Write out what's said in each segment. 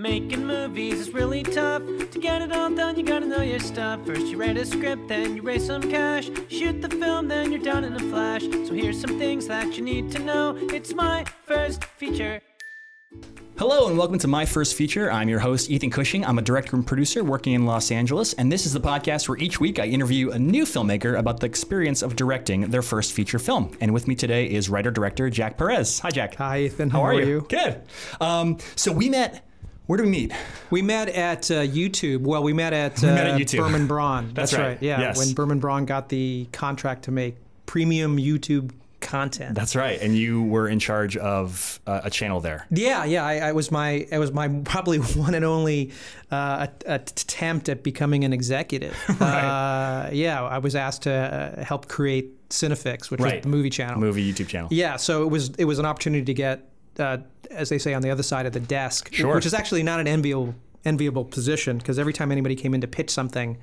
Making movies is really tough. To get it all done, you gotta know your stuff. First, you write a script, then you raise some cash. Shoot the film, then you're done in a flash. So, here's some things that you need to know. It's my first feature. Hello and welcome to my first feature. I'm your host, Ethan Cushing. I'm a director and producer working in Los Angeles, and this is the podcast where each week I interview a new filmmaker about the experience of directing their first feature film. And with me today is writer director Jack Perez. Hi, Jack. Hi, Ethan. How, How, are, are you? you? Good. Um, so we met. Where do we meet? We met at uh, YouTube. Well, we met at, We uh, met at YouTube. Berman Braun. That's That's, right. right. Yeah, Yes. when Berman Braun got the contract to make premium YouTube content. That's right. And you were in charge of uh, a channel there. yeah, yeah. I, I was my, I was my probably one and only uh, attempt at becoming an executive. uh, yeah, I was asked to uh, help create Cinefix, which Right. was the movie channel. Movie YouTube channel. Yeah, so it was it was an opportunity to get, uh, as they say, on the other side of the desk, Sure. which is actually not an enviable enviable position because every time anybody came in to pitch something.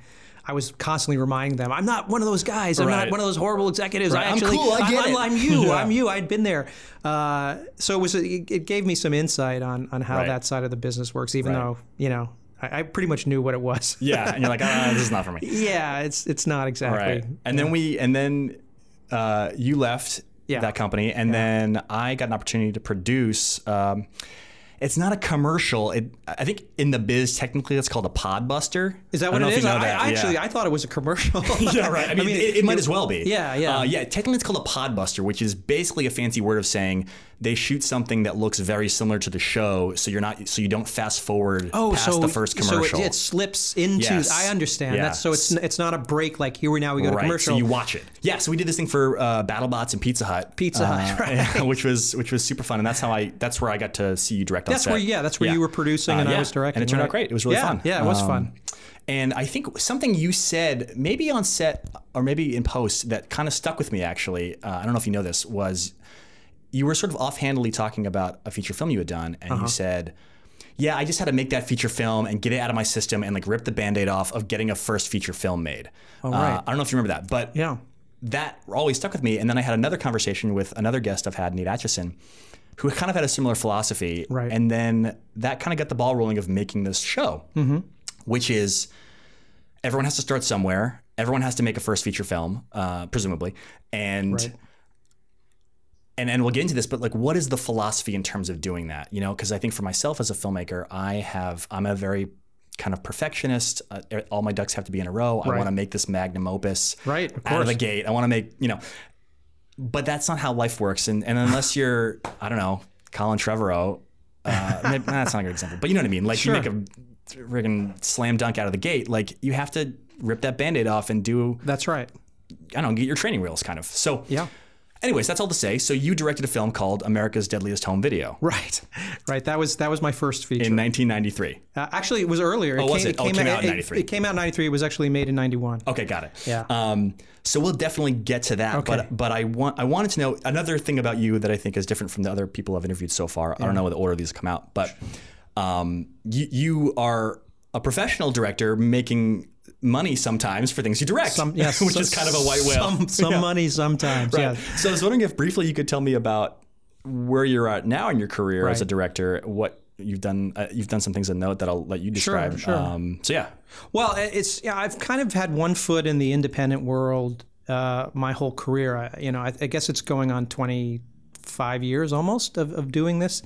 I was constantly reminding them, "I'm not one of those guys. I'm Right. not one of those horrible executives. Right. I I'm cool. I get I'm, it." I'm you. Yeah. I'm you. I'd been there, uh, so it was. It, it gave me some insight on on how Right. that side of the business works. Even though you know, I, I pretty much knew what it was. Yeah. And you're like, ah, this is not for me. yeah, it's it's not exactly. Right. And then we, and then uh, you left Yeah. that company, and then I got an opportunity to produce. Um, it's not a commercial. It, I think in the biz, technically, it's called a podbuster. Is that I what it know if you know I. I actually yeah. I thought it was a commercial. yeah, right. I mean, it, it might as well be. Yeah, yeah. Uh, yeah, technically it's called a podbuster, which is basically a fancy word of saying they shoot something that looks very similar to the show, so you're not, so you don't fast forward Oh, past so the first commercial. So it, it slips into. Yes. I understand. Yeah. That's so it's it's not a break like here we now we go to commercial. so you watch it. Yeah, so we did this thing for uh, BattleBots and Pizza Hut. Pizza Hut, right. which was which was super fun, and that's how I that's where I got to see you direct that's set. where yeah, that's where you were producing and Uh, I was directing. and it turned out great. It was really yeah, fun. Yeah, it was Um, fun. And I think something you said, maybe on set or maybe in post, that kind of stuck with me. Actually, uh, I don't know if you know this was you were sort of offhandedly talking about a feature film you had done, and Uh-huh. you said. Yeah, I just had to make that feature film and get it out of my system and like rip the band-aid off of getting a first feature film made. Oh, right. I don't know if you remember that, but Yeah. that always stuck with me. And then I had another conversation with another guest I've had, Nate Atchison, who kind of had a similar philosophy. Right. And then that kind of got the ball rolling of making this show, Mm-hmm. which is everyone has to start somewhere. Everyone has to make a first feature film, uh, presumably. And Right. and and we'll get into this, but like, what is the philosophy in terms of doing that? You know, because I think for myself as a filmmaker, I have I'm a very kind of perfectionist. Uh, all my ducks have to be in a row. I want to make this magnum opus Right, of out of the gate. I want to make you know, but that's not how life works. And and unless you're I don't know Colin Trevorrow, uh, maybe, nah, that's not a good example, but you know what I mean. Like Sure. you make a friggin' slam dunk out of the gate. Like you have to rip that band-aid off and do That's right. I don't know, get your training wheels kind of. So Yeah. Anyways, that's all to say. So you directed a film called America's Deadliest Home Video Right. Right. That was that was my first feature. in 1993. uh, actually, it was earlier. Oh, was it? Oh, it came out in 93. It, came out in '93. It was actually made in '91. Okay, got it. Yeah. Um, so we'll definitely get to that. Okay. But but I want I wanted to know another thing about you that I think is different from the other people I've interviewed so far. I don't know what the order these come out, but um, you you are a professional director making money sometimes for things you direct, Some, yes, which so- is kind of a white whale. Some, some Yeah. money sometimes. Right. Yeah. So I was wondering if briefly you could tell me about where you're at now in your career as a director. What you've done, uh, you've done some things of note that I'll let you describe. sure. Um, so yeah, Well, it's yeah. I've kind of had one foot in the independent world uh, my whole career. I, you know, I, I guess it's going on 25 years almost of, of doing this,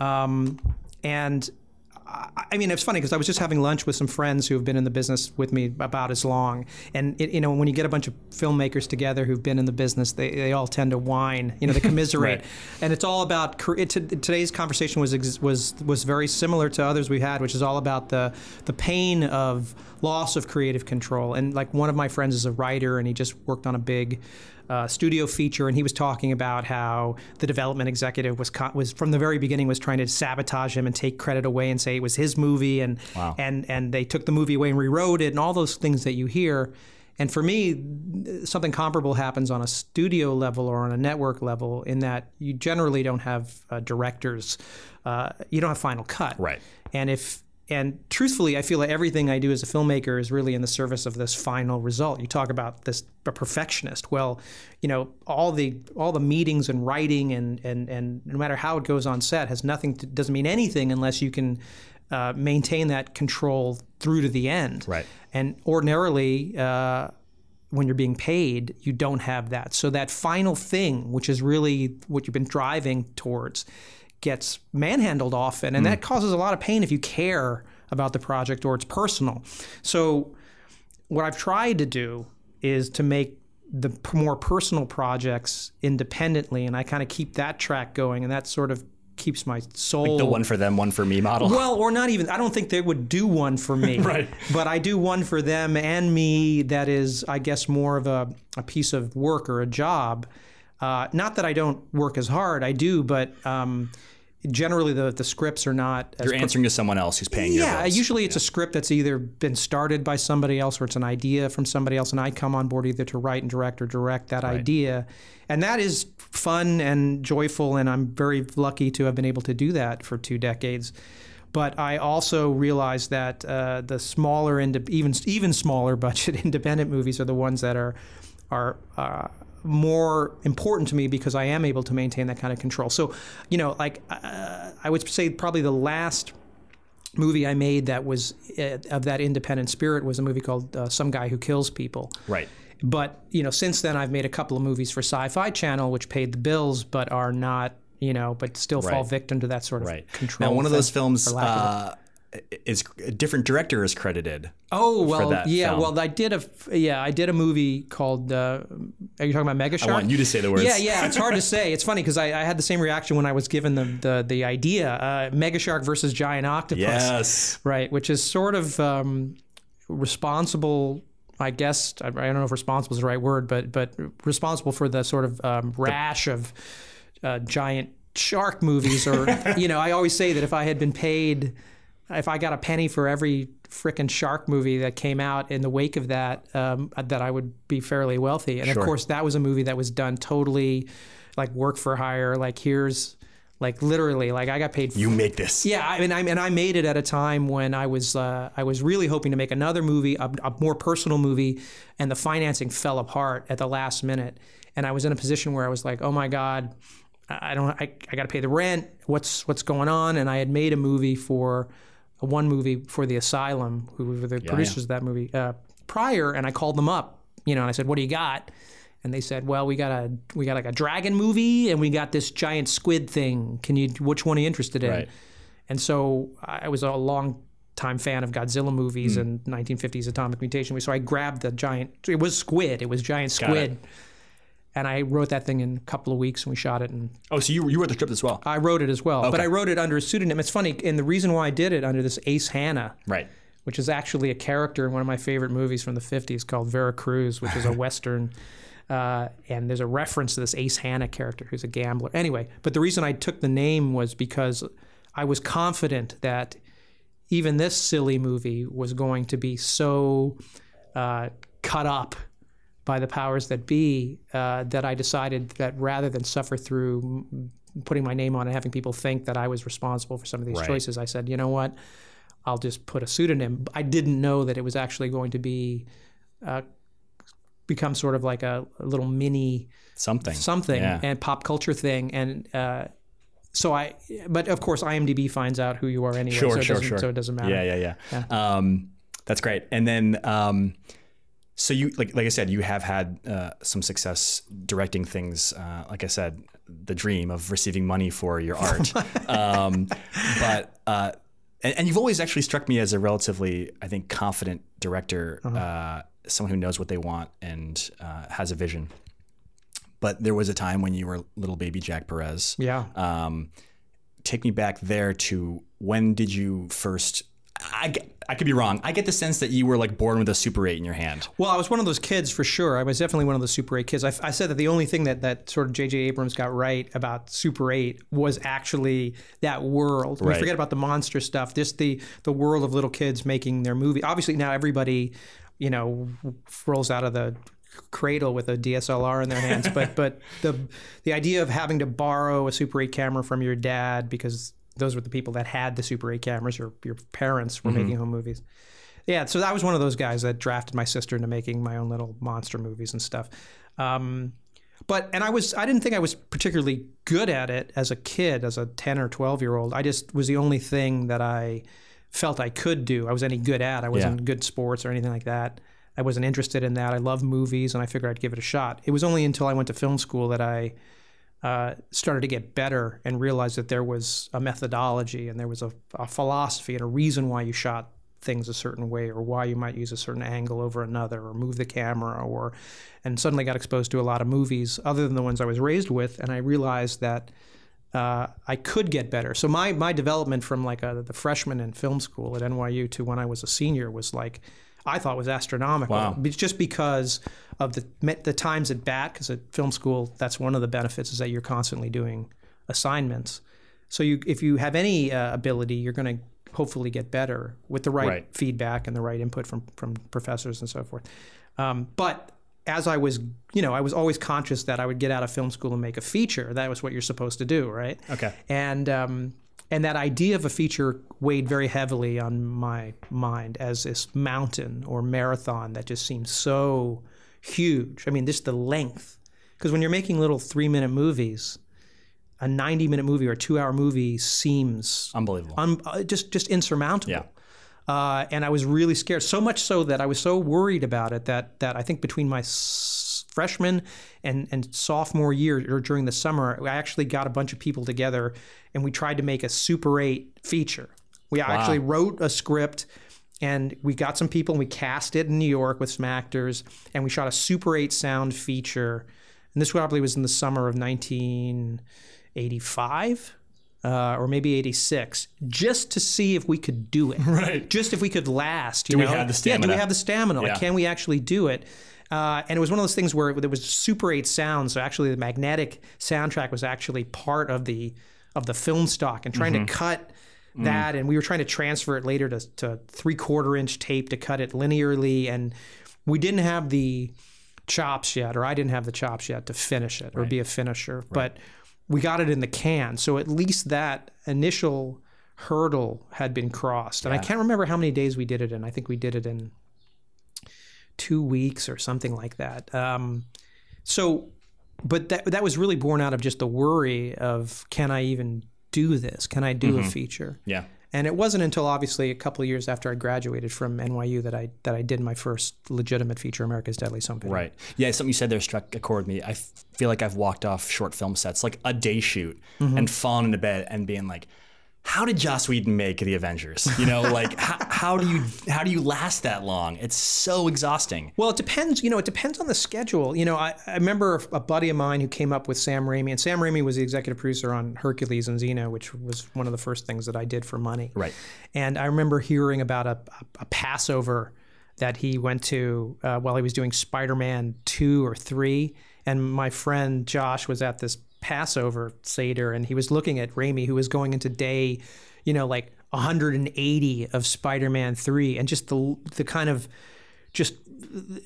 um, and. I I mean, it's funny because I was just having lunch with some friends who have been in the business with me about as long. And, it, you know, when you get a bunch of filmmakers together who've been in the business, they, they all tend to whine, you know, they commiserate. Right. And it's all about, it, today's conversation was, was, was very similar to others we had, which is all about the, the pain of loss of creative control. And like one of my friends is a writer and he just worked on a big uh, studio feature, and he was talking about how the development executive was co- was from the very beginning was trying to sabotage him and take credit away and say it was his movie, and Wow. and and they took the movie away and rewrote it, and all those things that you hear. And for me, something comparable happens on a studio level or on a network level, in that you generally don't have uh, directors, uh, you don't have final cut, Right. And if and truthfully, I feel like everything I do as a filmmaker is really in the service of this final result. You talk about this a perfectionist. Well, you know, all the all the meetings and writing and and and no matter how it goes on set has nothing to, doesn't mean anything unless you can uh, maintain that control through to the end. Right. And ordinarily, uh, when you're being paid, you don't have that. So that final thing, which is really what you've been driving towards, gets manhandled often, and that causes a lot of pain if you care about the project or it's personal. So what I've tried to do is to make the more personal projects independently, and I kind of keep that track going, and that sort of keeps my soul. The one for them, one for me model. Well, or not even. I don't think they would do one for me. Right. But I do one for them and me that is, I guess, more of a, a piece of work or a job. Uh, not that I don't work as hard, I do, but um, generally the, the scripts are not as You're answering to someone else who's paying your yeah, usually it's a script that's either been started by somebody else or it's an idea from somebody else, and I come on board either to write and direct or direct that idea. And that is fun and joyful, and I'm very lucky to have been able to do that for two decades. But I also realize that uh, the smaller, ind- even even smaller budget independent movies are the ones that are are uh, more important to me because I am able to maintain that kind of control. So, you know, like uh, I would say probably the last movie I made that was uh, of that independent spirit was a movie called uh, Some Guy Who Kills People. right. But you know, since then I've made a couple of movies for Sci-Fi Channel, which paid the bills, but are not, you know, but still fall victim to that sort of Right. control. Now, one of those films of uh, is a different director is credited. Oh well, yeah. film. Well, I did a yeah, I did a movie called. Uh, are you talking about Mega Shark? I want you to say the words. Yeah, yeah. It's hard to say. It's funny because I, I had the same reaction when I was given the the, the idea. Uh, Mega Shark versus Giant Octopus. Yes. Right, which is sort of um, responsible. I guess I, I don't know if responsible is the right word, but but responsible for the sort of um, rash of uh, giant shark movies. Or you know, I always say that if I had been paid, if I got a penny for every frickin' shark movie that came out in the wake of that, um, that I would be fairly wealthy. And Sure. of course, that was a movie that was done totally like work for hire. Like here's like literally like I got paid You make this. yeah, I mean, I and I made it at a time when I was uh, I was really hoping to make another movie, a, a more personal movie, and the financing fell apart at the last minute, and I was in a position where I was like, oh my god, I I don't, I, I got to pay the rent. What's what's going on? And I had made a movie for one movie for the Asylum, who were the producers of that movie uh, prior, and I called them up, you know, and I said, what do you got? and they said, "Well, we got a we got like a dragon movie, and we got this giant squid thing. Can you? Which one are you interested in?" Right. And so I was a long time fan of Godzilla movies and 1950s atomic mutation. So I grabbed the giant. It was squid. It was giant squid. And I wrote that thing in a couple of weeks, and we shot it. And Oh, so you you wrote the script as well. I wrote it as well, but I wrote it under a pseudonym. It's funny, and the reason why I did it under this Ace Hannah Right. which is actually a character in one of my favorite movies from the 50s called Vera Cruz, which is a Western. Uh, and there's a reference to this Ace Hannah character who's a gambler. Anyway, but the reason I took the name was because I was confident that even this silly movie was going to be so uh, cut up by the powers that be uh, that I decided that rather than suffer through putting my name on and having people think that I was responsible for some of these Right. choices, I said, you know what? I'll just put a pseudonym. I didn't know that it was actually going to be uh, become sort of like a, a little mini Something. something Yeah. and pop culture thing. And uh, so I, but of course, IMDb finds out who you are anyway. Sure, so it sure, doesn't, sure. So it doesn't matter. Yeah, yeah, yeah. Um, that's great. And then, um, so you like like I said, you have had uh, some success directing things. Uh, like I said, the dream of receiving money for your art. um, but uh, and, and you've always actually struck me as a relatively, I think, confident director. Uh-huh. Uh, someone who knows what they want and uh, has a vision. But there was a time when you were little baby Jack Perez. Yeah. Um, take me back there to when did you first? I I could be wrong. I get the sense that you were like born with a Super 8 in your hand. Well, I was one of those kids for sure. I was definitely one of the Super 8 kids. I, I said that the only thing that, that sort of J.J. Abrams got right about Super 8 was actually that world. We Right. forget about the monster stuff, just the, the world of little kids making their movie. Obviously, now everybody, you know, rolls out of the cradle with a DSLR in their hands. but but the the idea of having to borrow a Super 8 camera from your dad because those were the people that had the Super 8 cameras, your your parents were making home movies. Yeah, so I was one of those guys that drafted my sister into making my own little monster movies and stuff. Um, but and I was I didn't think I was particularly good at it as a kid, as a ten or twelve year old. I just was the only thing that I felt I could do. I was any good at. I wasn't Yeah. good sports or anything like that. I wasn't interested in that. I love movies, and I figured I'd give it a shot. It was only until I went to film school that I uh, started to get better and realized that there was a methodology and there was a, a philosophy and a reason why you shot things a certain way or why you might use a certain angle over another or move the camera or and suddenly got exposed to a lot of movies other than the ones I was raised with and I realized that uh, I could get better. So my my development from like a, the freshman in film school at NYU to when I was a senior was like I thought was astronomical. Wow. Just because of the the times at bat, because at film school that's one of the benefits is that you're constantly doing assignments. So you if you have any uh, ability, you're going to hopefully get better with the right, Right. feedback and the right input from from professors and so forth. Um, but as I was, you know, I was always conscious that I would get out of film school and make a feature. That was what you're supposed to do, right? Okay. And um, and that idea of a feature weighed very heavily on my mind as this mountain or marathon that just seemed so huge. I mean, just the length. Because when you're making little three minute movies, a 90 minute movie or a two hour movie seems Unbelievable. un, uh, just just insurmountable. Yeah. Uh, and I was really scared. So much so that I was so worried about it that that I think between my freshman and and sophomore year or during the summer, I actually got a bunch of people together and we tried to make a Super 8 feature. We actually wrote a script and we got some people and we cast it in New York with some actors and we shot a Super 8 sound feature. And this probably was in the summer of 1985 uh, or maybe 86 just to see if we could do it. Right. Just if we could last. You we know? have the Yeah, do we have the stamina? Yeah. Like, can we actually do it? Uh, and it was one of those things where there was Super 8 sound. So actually, the magnetic soundtrack was actually part of the of the film stock and trying Mm-hmm. to cut Mm. that. And we were trying to transfer it later to, to three quarter inch tape to cut it linearly. And we didn't have the chops yet, or I didn't have the chops yet to finish it or be a finisher. But we got it in the can. So at least that initial hurdle had been crossed. And I can't remember how many days we did it in. I think we did it in two weeks or something like that. Um, so, but that that was really born out of just the worry of can I even do this? Can I do a feature? Yeah. And it wasn't until obviously a couple of years after I graduated from NYU that I that I did my first legitimate feature, America's Deadliest Home Video. Right. Yeah, something you said there struck a chord with me. I f- feel like I've walked off short film sets, like a day shoot, Mm-hmm. and fallen into bed and being like, how did Joss Whedon make the Avengers? You know, like how, how do you how do you last that long? It's so exhausting. Well, it depends. You know, it depends on the schedule. You know, I, I remember a buddy of mine who came up with Sam Raimi, and Sam Raimi was the executive producer on Hercules and Xena, which was one of the first things that I did for money. Right. And I remember hearing about a, a, Passover that he went to uh, while he was doing Spider-Man two or three, and my friend Josh was at this Passover Seder, and he was looking at Raimi, who was going into day, you know, like 180 of Spider-Man three, and just the the kind of just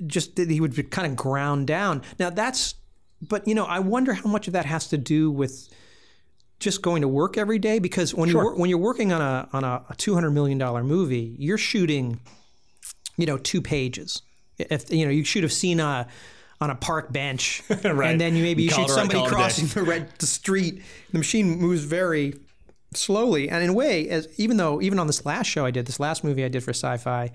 just that he would be kind of ground down. Now that's, but you know, I wonder how much of that has to do with just going to work every day because when you wor- when you're working on a on a, a 200 million dollar movie, you're shooting, you know, two pages. If you know, you should have seen a on a park bench, Right. and then you maybe you shoot somebody call it a day. crossing the red the street. The machine moves very slowly, and in a way, as even though even on this last show I did, this last movie I did for Sci-Fi,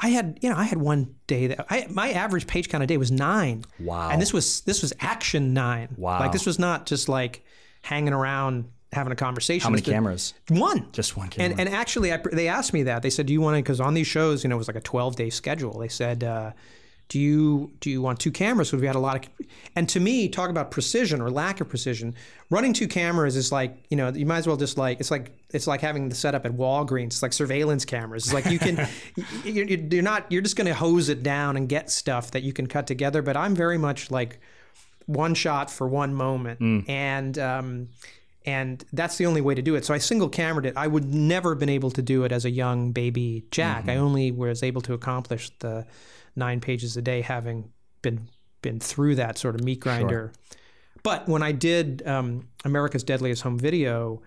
I had you know I had one day that I my average page count a day was nine. Wow. And this was this was action nine. Wow. Like this was not just like hanging around having a conversation. How many This cameras? One. Just one camera. And, and actually, I, they asked me that. They said, "Do you want to?" Because on these shows, you know, it was like a twelve day schedule. They said, uh, "Do you do you want two cameras?" Because we had a lot of. And to me, talk about precision or lack of precision. Running two cameras is like you know you might as well just like it's like it's like having the setup at Walgreens. It's like surveillance cameras. It's like you can you're, you're not you're just going to hose it down and get stuff that you can cut together. But I'm very much like one shot for one moment, and um, and that's the only way to do it. So I single camered it. I would never have been able to do it as a young baby Jack. I only was able to accomplish the nine pages a day, having been been through that sort of meat grinder. But when I did um, America's Deadliest Home Video,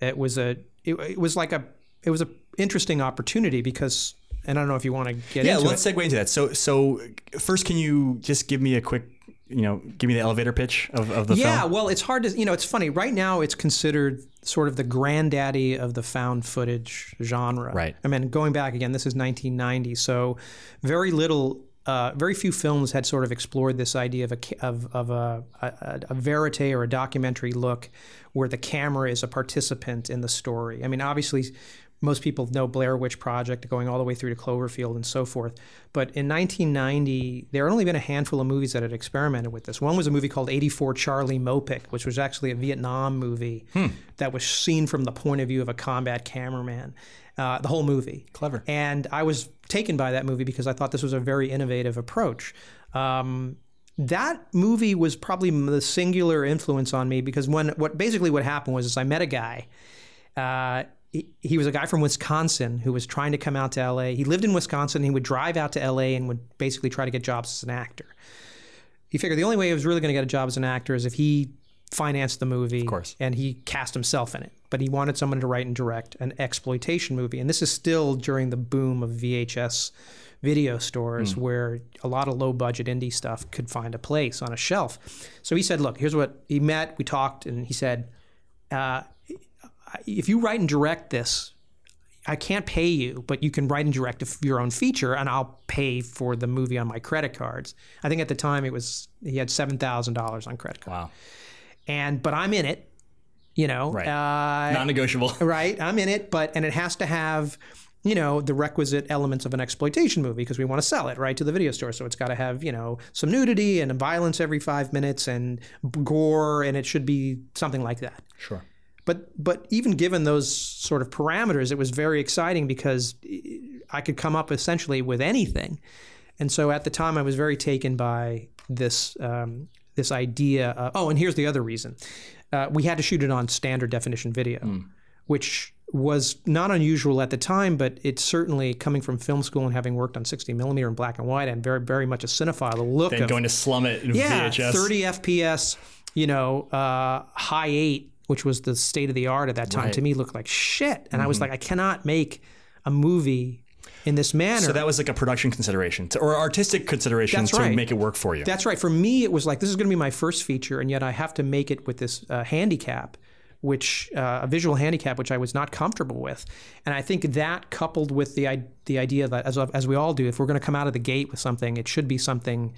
it was a it, it was like a it was a interesting opportunity because and I don't know if you want to get into Yeah, let's it. segue into that. So, so first, can you just give me a quick you know, give me the elevator pitch of, of the film. yeah, film? well, it's hard to, you know, it's funny. Right now, it's considered sort of the granddaddy of the found footage genre. Right. I mean, going back again, this is 1990, so very little. Uh, very few films had sort of explored this idea of a of, of a, a, a verite or a documentary look, where the camera is a participant in the story. I mean, obviously, most people know Blair Witch Project, going all the way through to Cloverfield and so forth. But in 1990, there had only been a handful of movies that had experimented with this. One was a movie called 84 Charlie Mopic, which was actually a Vietnam movie that was seen from the point of view of a combat cameraman. Uh, the whole movie. Clever. And I was taken by that movie because I thought this was a very innovative approach. Um, that movie was probably the singular influence on me because when what basically what happened was is I met a guy. Uh, he, he was a guy from Wisconsin who was trying to come out to LA. He lived in Wisconsin. He would drive out to LA and would basically try to get jobs as an actor. He figured the only way he was really going to get a job as an actor is if he financed the movie of course. and he cast himself in it. But he wanted someone to write and direct an exploitation movie. And this is still during the boom of VHS video stores where a lot of low budget indie stuff could find a place on a shelf. So he said, Look, here's what he met, we talked, and he said, uh, If you write and direct this, I can't pay you, but you can write and direct your own feature, and I'll pay for the movie on my credit cards. I think at the time it was he had seven thousand dollars on credit card, Wow. and but I'm in it, you know, Right. uh, Non-negotiable. right? I'm in it, but and it has to have, you know, the requisite elements of an exploitation movie because we want to sell it right to the video store. So it's got to have, you know, some nudity and violence every five minutes and gore, and it should be something like that. Sure. But but even given those sort of parameters, it was very exciting because I could come up essentially with anything. And so at the time, I was very taken by this um, this idea. Of, oh, and here's the other reason: uh, we had to shoot it on standard definition video, which was not unusual at the time, but it's certainly coming from film school and having worked on 60 millimeter and black and white, and very very much a cinephile. The look Then of going to slum it in yeah, VHS. 30 FPS, you know, uh, high eight, which was the state of the art at that time, Right. to me looked like shit. And I Mm-hmm. was like, I cannot make a movie in this manner. So that was like a production consideration to, or artistic consideration That's to right. make it work for you. That's right. For me, it was like this is going to be my first feature, and yet I have to make it with this uh, handicap, which uh, a visual handicap, which I was not comfortable with. And I think that coupled with the the idea that as as we all do, if we're going to come out of the gate with something, it should be something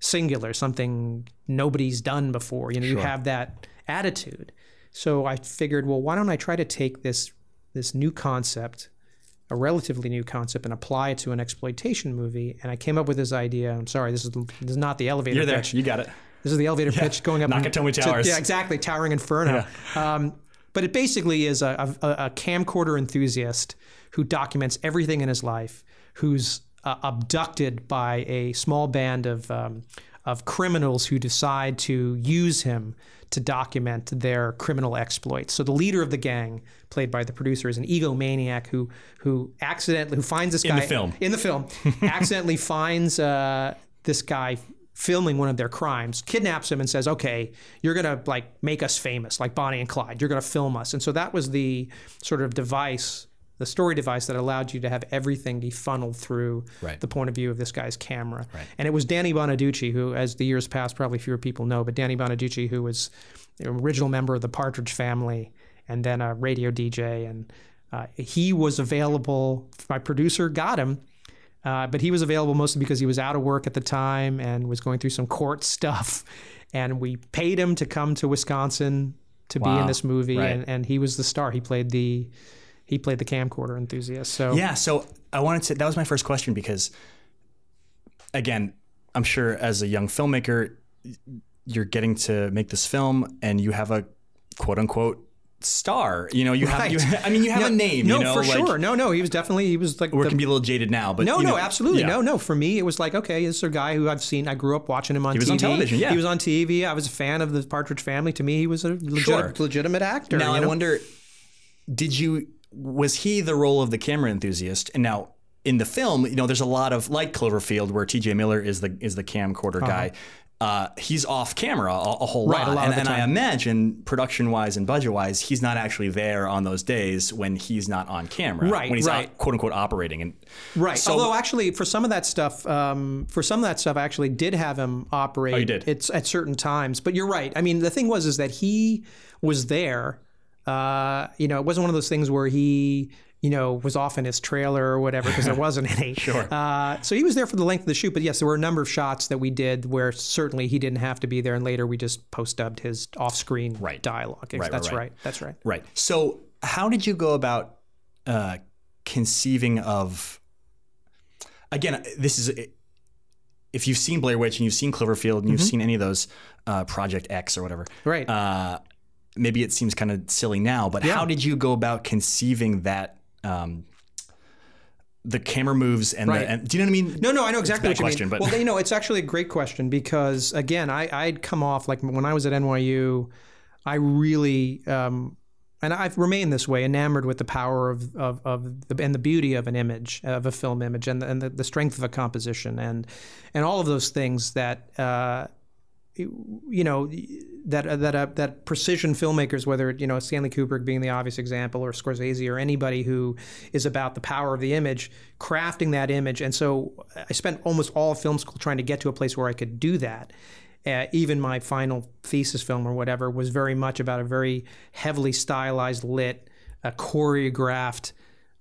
singular, something nobody's done before. You know, you have that attitude. So I figured, well, why don't I try to take this this new concept a relatively new concept and apply it to an exploitation movie. And I came up with this idea. I'm sorry, this is this is not the elevator You're there. pitch. You got it. This is the elevator pitch going up Nakatomi to- Towers. yeah, exactly, towering inferno. Um, but it basically is a, a, a camcorder enthusiast who documents everything in his life, who's uh, abducted by a small band of um, of criminals who decide to use him to document their criminal exploits. So the leader of the gang, played by the producer, is an egomaniac who who accidentally who finds this guy In the film. in the film accidentally finds uh, this guy filming one of their crimes, kidnaps him, and says, "Okay, you're gonna like make us famous, like Bonnie and Clyde. You're gonna film us." And so that was the sort of device, the story device that allowed you to have everything be funneled through Right. the point of view of this guy's camera. And it was Danny Bonaduce, who, as the years passed, probably fewer people know, but Danny Bonaduce, who was the original member of the Partridge Family and then a radio DJ, and uh, he was available. My producer got him. Uh, but he was available mostly because he was out of work at the time and was going through some court stuff. And we paid him to come to Wisconsin to be in this movie, Right. and, and he was the star. He played the he played the camcorder enthusiast. So Yeah, so I wanted to. That was my first question because, again, I'm sure as a young filmmaker, you're getting to make this film, and you have a quote unquote star. You know, you have. You, I mean, you have Yeah, a name. No, you know, for like, sure. No, no, he was definitely he was like Or it the- can be a little jaded now, but No, no, know, absolutely. yeah. No, no. For me, it was like, okay, this is a guy who I've seen. I grew up watching him on He was TV. on television, yeah. He was on TV. I was a fan of the Partridge Family. To me, he was a legit, Sure. legitimate actor. Now I know? wonder, did you was he the role of the camera enthusiast? And now in the film, you know, there's a lot of like Cloverfield where T.J. Miller is the is the camcorder Uh-huh. guy. uh, he's off camera a, a whole Right, lot. a lot and, and I imagine production wise and budget wise, he's not actually there on those days when he's not on camera. Right, When he's right. out, quote unquote operating. And Right. So, Although actually, for some of that stuff, um, for some of that stuff, I actually did have him operate. Oh, you did? It's at certain times. But you're right. I mean, the thing was is that he was there. Uh, you know, it wasn't one of those things where he, you know, was off in his trailer or whatever because there wasn't any. Sure. Uh, so he was there for the length of the shoot. But yes, there were a number of shots that we did where certainly he didn't have to be there, and later we just post dubbed his off-screen Right. dialogue. right, That's right. right. That's right. Right. So, how did you go about uh, conceiving of? Again, this is if you've seen Blair Witch and you've seen Cloverfield and you've seen any of those uh, Project X or whatever. Right. Maybe it seems kind of silly now, but how did you go about conceiving that? Um, the camera moves and, Right. the, and do you know what I mean? No, no, I know exactly what you question, mean. but- well, you know, it's actually a great question because again, I I'd come off like when I was at NYU, I really um, and I've remained this way, enamored with the power of of, of the, and the beauty of an image, of a film image, and the, and the, the strength of a composition, and and all of those things that. Uh, you know that that uh, that precision filmmakers, whether you know Stanley Kubrick being the obvious example, or Scorsese, or anybody who is about the power of the image, crafting that image. And so I spent almost all of film school trying to get to a place where I could do that. Uh, even my final thesis film or whatever was very much about a very heavily stylized, lit, uh, choreographed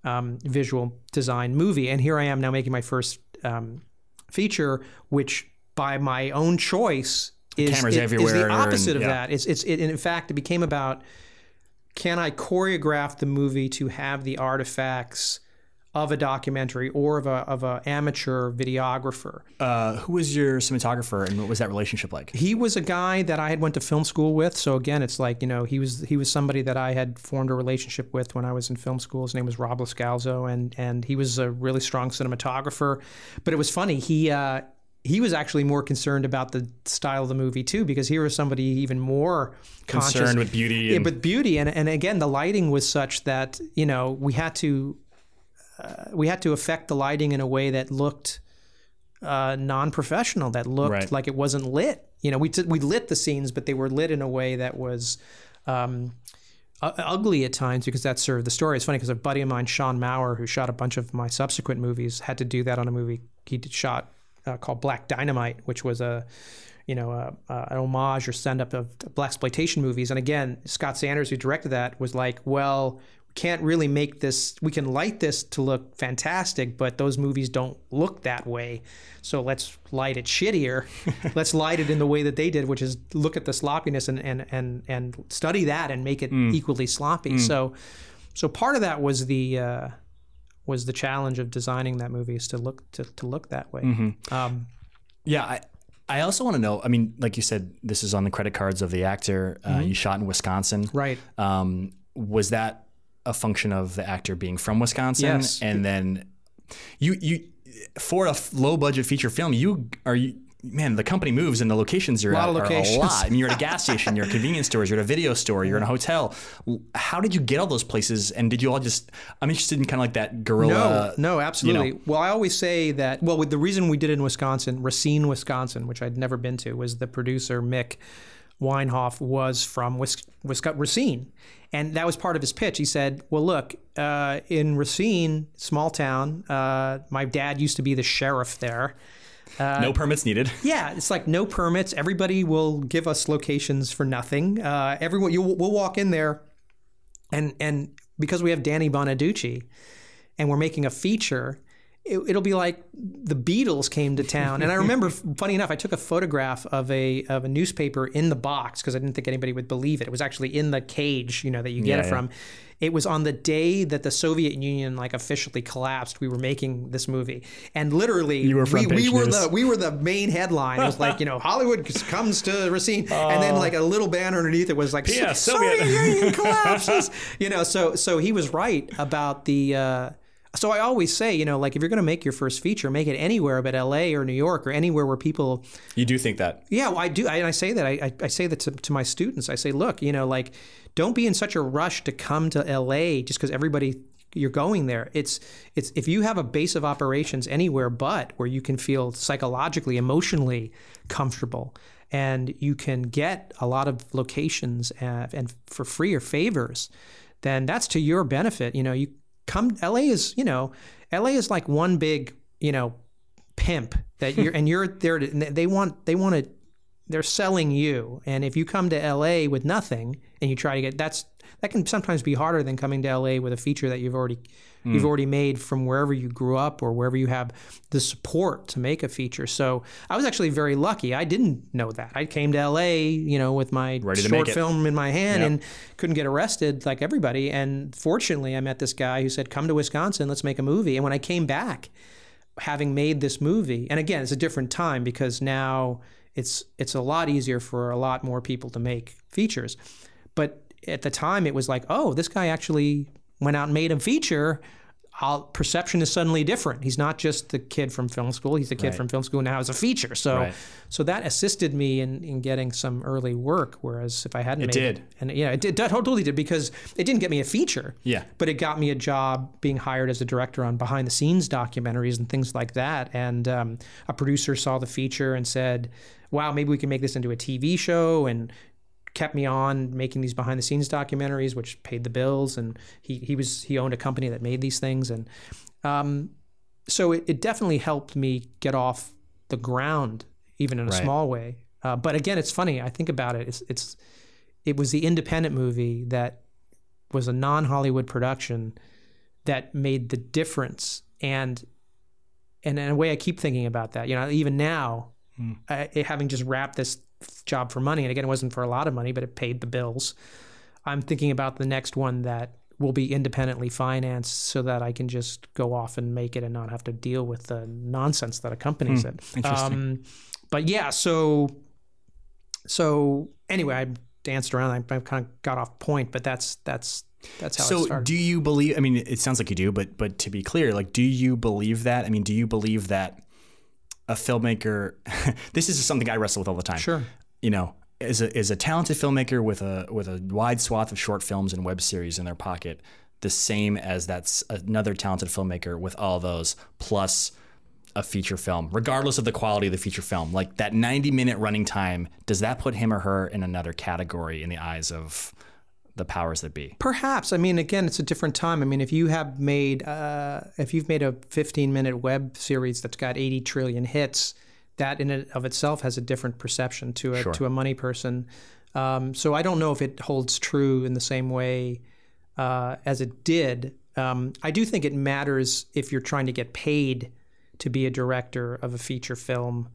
um, visual design movie. And here I am now making my first um, feature, which by my own choice is, Cameras it- is everywhere the opposite and- of yeah. that. It's it's it, in fact it became about can I choreograph the movie to have the artifacts of a documentary or of a of a amateur videographer. Uh, who was your cinematographer and what was that relationship like? He was a guy that I had went to film school with. So again, it's like you know he was he was somebody that I had formed a relationship with when I was in film school. His name was Rob Lascalzo, and and he was a really strong cinematographer. But it was funny he. Uh, he was actually more concerned about the style of the movie too, because here was somebody even more conscious Concerned with beauty yeah, and- but beauty, and and again, the lighting was such that you know we had to uh, we had to affect the lighting in a way that looked uh, non-professional, that looked Right. like it wasn't lit. You know, we t- we lit the scenes, but they were lit in a way that was. Um, ugly at times because that served the story. It's funny because a buddy of mine, Shawn Maurer, who shot a bunch of my subsequent movies, had to do that on a movie he did shot uh, called Black Dynamite, which was a you know a, a, an homage or send up of black exploitation movies. And again, Scott Sanders, who directed that, was like, well. We can't really make this. We can light this to look fantastic, but those movies don't look that way. So let's light it shittier. let's light it in the way that they did, which is look at the sloppiness and and and and study that and make it equally sloppy. So, so part of that was the uh, was the challenge of designing that movie is to look to, to look that way. Um, Yeah, I, I also want to know. I mean, like you said, this is on the credit cards of the actor. Uh, you shot in Wisconsin, right. Um, was that a function of the actor being from Wisconsin? Yes. And then you you for a low budget feature film, you are you. Man, the company moves and the locations you're Lot at of are locations. a lot. I mean, you're at a gas station, you're at convenience stores, you're at a video store, you're in a hotel. How did you get all those places? And did you all just? I'm interested in kind of like that guerrilla. No, no, absolutely. you know. Well, I always say that. Well, with the reason we did it in Wisconsin, Racine, Wisconsin, which I'd never been to, was the producer Mick Wynhoff was from Wis- Wisconsin, Racine, and that was part of his pitch. He said, "Well, look, uh, in Racine, small town, uh, my dad used to be the sheriff there." No permits needed. Yeah, it's like no permits. Everybody will give us locations for nothing. Uh, everyone, you we'll walk in there, and and because we have Danny Bonaduce, and we're making a feature, it, it'll be like the Beatles came to town. And I remember, funny enough, I took a photograph of a of a newspaper in the box because I didn't think anybody would believe it. It was actually in the cage, you know, that you get Yeah, it yeah. from. It was on the day that the Soviet Union like officially collapsed. We were making this movie, and literally, were we, we were the we were the main headline. It was like you know Hollywood comes to Racine, and then like a little banner underneath it was like Soviet." Union collapses. you know, so so he was right about the. Uh, so I always say, you know, like if you're going to make your first feature, make it anywhere but L.A. or New York or anywhere where people You do think that? yeah, well, I do. I, I say that. I, I, I say that to, to my students. I say, look, you know, like, don't be in such a rush to come to LA just because everybody you're going there. It's it's if you have a base of operations anywhere but where you can feel psychologically, emotionally comfortable, and you can get a lot of locations and, and for free or favors, then that's to your benefit. You know, you come. LA is you know, LA is like one big you know pimp that you're and you're there. To, they want they want to they're selling you. And if you come to LA with nothing and you try to get that's that can sometimes be harder than coming to LA with a feature that you've already mm. you've already made from wherever you grew up or wherever you have the support to make a feature. So I was actually very lucky. I didn't know that. I came to LA, you know, with my Ready short film in my hand yep. and couldn't get arrested like everybody. And fortunately, I met this guy who said, "Come to Wisconsin, let's make a movie." And when I came back, having made this movie, and again, it's a different time because now it's it's a lot easier for a lot more people to make features. But at the time, it was like, oh, this guy actually went out and made a feature. I'll, perception is suddenly different. He's not just the kid from film school. He's the kid right. from film school now as a feature. So, right. so that assisted me in, in getting some early work. Whereas if I hadn't, it made did, it, and yeah, it did, it totally did because it didn't get me a feature. Yeah, but it got me a job being hired as a director on behind the scenes documentaries and things like that. And um, a producer saw the feature and said, wow, maybe we can make this into a TV show and kept me on making these behind the scenes documentaries, which paid the bills. And he, he was, he owned a company that made these things. And um, so it, it, definitely helped me get off the ground, even in a right. small way. Uh, but again, it's funny. I think about it. It's, it's, it was the independent movie that was a non Hollywood production that made the difference. And, and in a way, I keep thinking about that. You know, even now, mm. uh, having just wrapped this job for money, and again, it wasn't for a lot of money, but it paid the bills. I'm thinking about the next one that will be independently financed so that I can just go off and make it and not have to deal with the nonsense that accompanies mm. it. Interesting. Um, but yeah, so so anyway, I danced around. I, I kind of got off point, but that's that's that's how so do you believe i mean it sounds like you do but but to be clear like do you believe that i mean do you believe that a filmmaker, this is something I wrestle with all the time. Sure. You know, is a, is a talented filmmaker with a with a wide swath of short films and web series in their pocket the same as that's another talented filmmaker with all those plus a feature film, regardless of the quality of the feature film. Like that 90 minute running time, does that put him or her in another category in the eyes of the powers that be. Perhaps. I mean, again, it's a different time. I mean, if you have made, uh, if you've made a 15 minute web series that's got 80 trillion hits, that in and of itself has a different perception to a sure. to a money person. Um, so I don't know if it holds true in the same way uh, as it did. Um, I do think it matters if you're trying to get paid to be a director of a feature film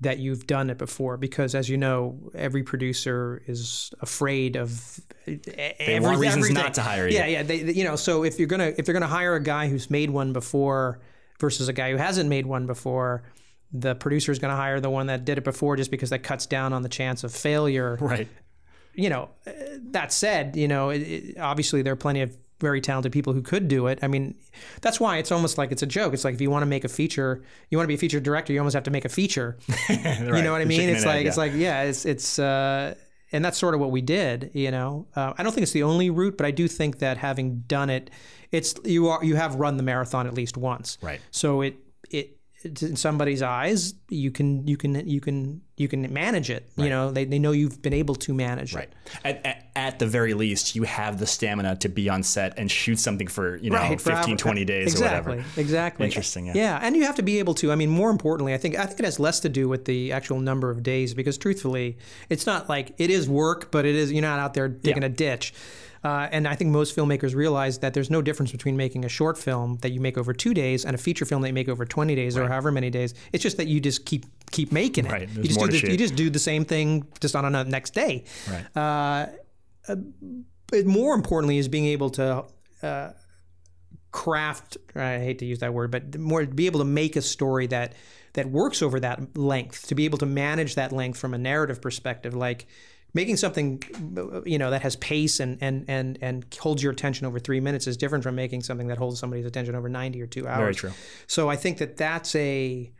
that you've done it before because as you know every producer is afraid of eh, they every, want reasons everything. not to hire you. Yeah yeah they, you know so if you're gonna if they're gonna hire a guy who's made one before versus a guy who hasn't made one before the producer is going to hire the one that did it before just because that cuts down on the chance of failure. Right. You know eh, that said you know it, it, obviously there are plenty of very talented people who could do it. I mean, that's why it's almost like it's a joke. It's like if you want to make a feature, you want to be a feature director, you almost have to make a feature. right. You know what I mean? It's like, yeah. it's like yeah, it's it's uh, and that's sort of what we did. You know, uh, I don't think it's the only route, but I do think that having done it, it's you are you have run the marathon at least once. Right. So it it in somebody's eyes, you can you can you can you can manage it. Right. You know, they, they know you've been able to manage right. it. At, at, at, the very least, you have the stamina to be on set and shoot something for, you know, right, 15, 20 days exactly, or whatever. Exactly. Interesting. Yeah. yeah. And you have to be able to, I mean, more importantly, I think I think it has less to do with the actual number of days because truthfully, it's not like it is work, but it is you're not out there digging yeah. a ditch. Uh, and I think most filmmakers realize that there's no difference between making a short film that you make over two days and a feature film that you make over 20 days right. or however many days. It's just that you just keep keep making it. Right. You just, do the, you just do the same thing just on the next day. Right. Uh, uh, but more importantly, is being able to uh, craft. I hate to use that word, but more be able to make a story that that works over that length. To be able to manage that length from a narrative perspective, like making something you know that has pace and and and and holds your attention over three minutes is different from making something that holds somebody's attention over 90 or two hours. very true. So i think that that's a,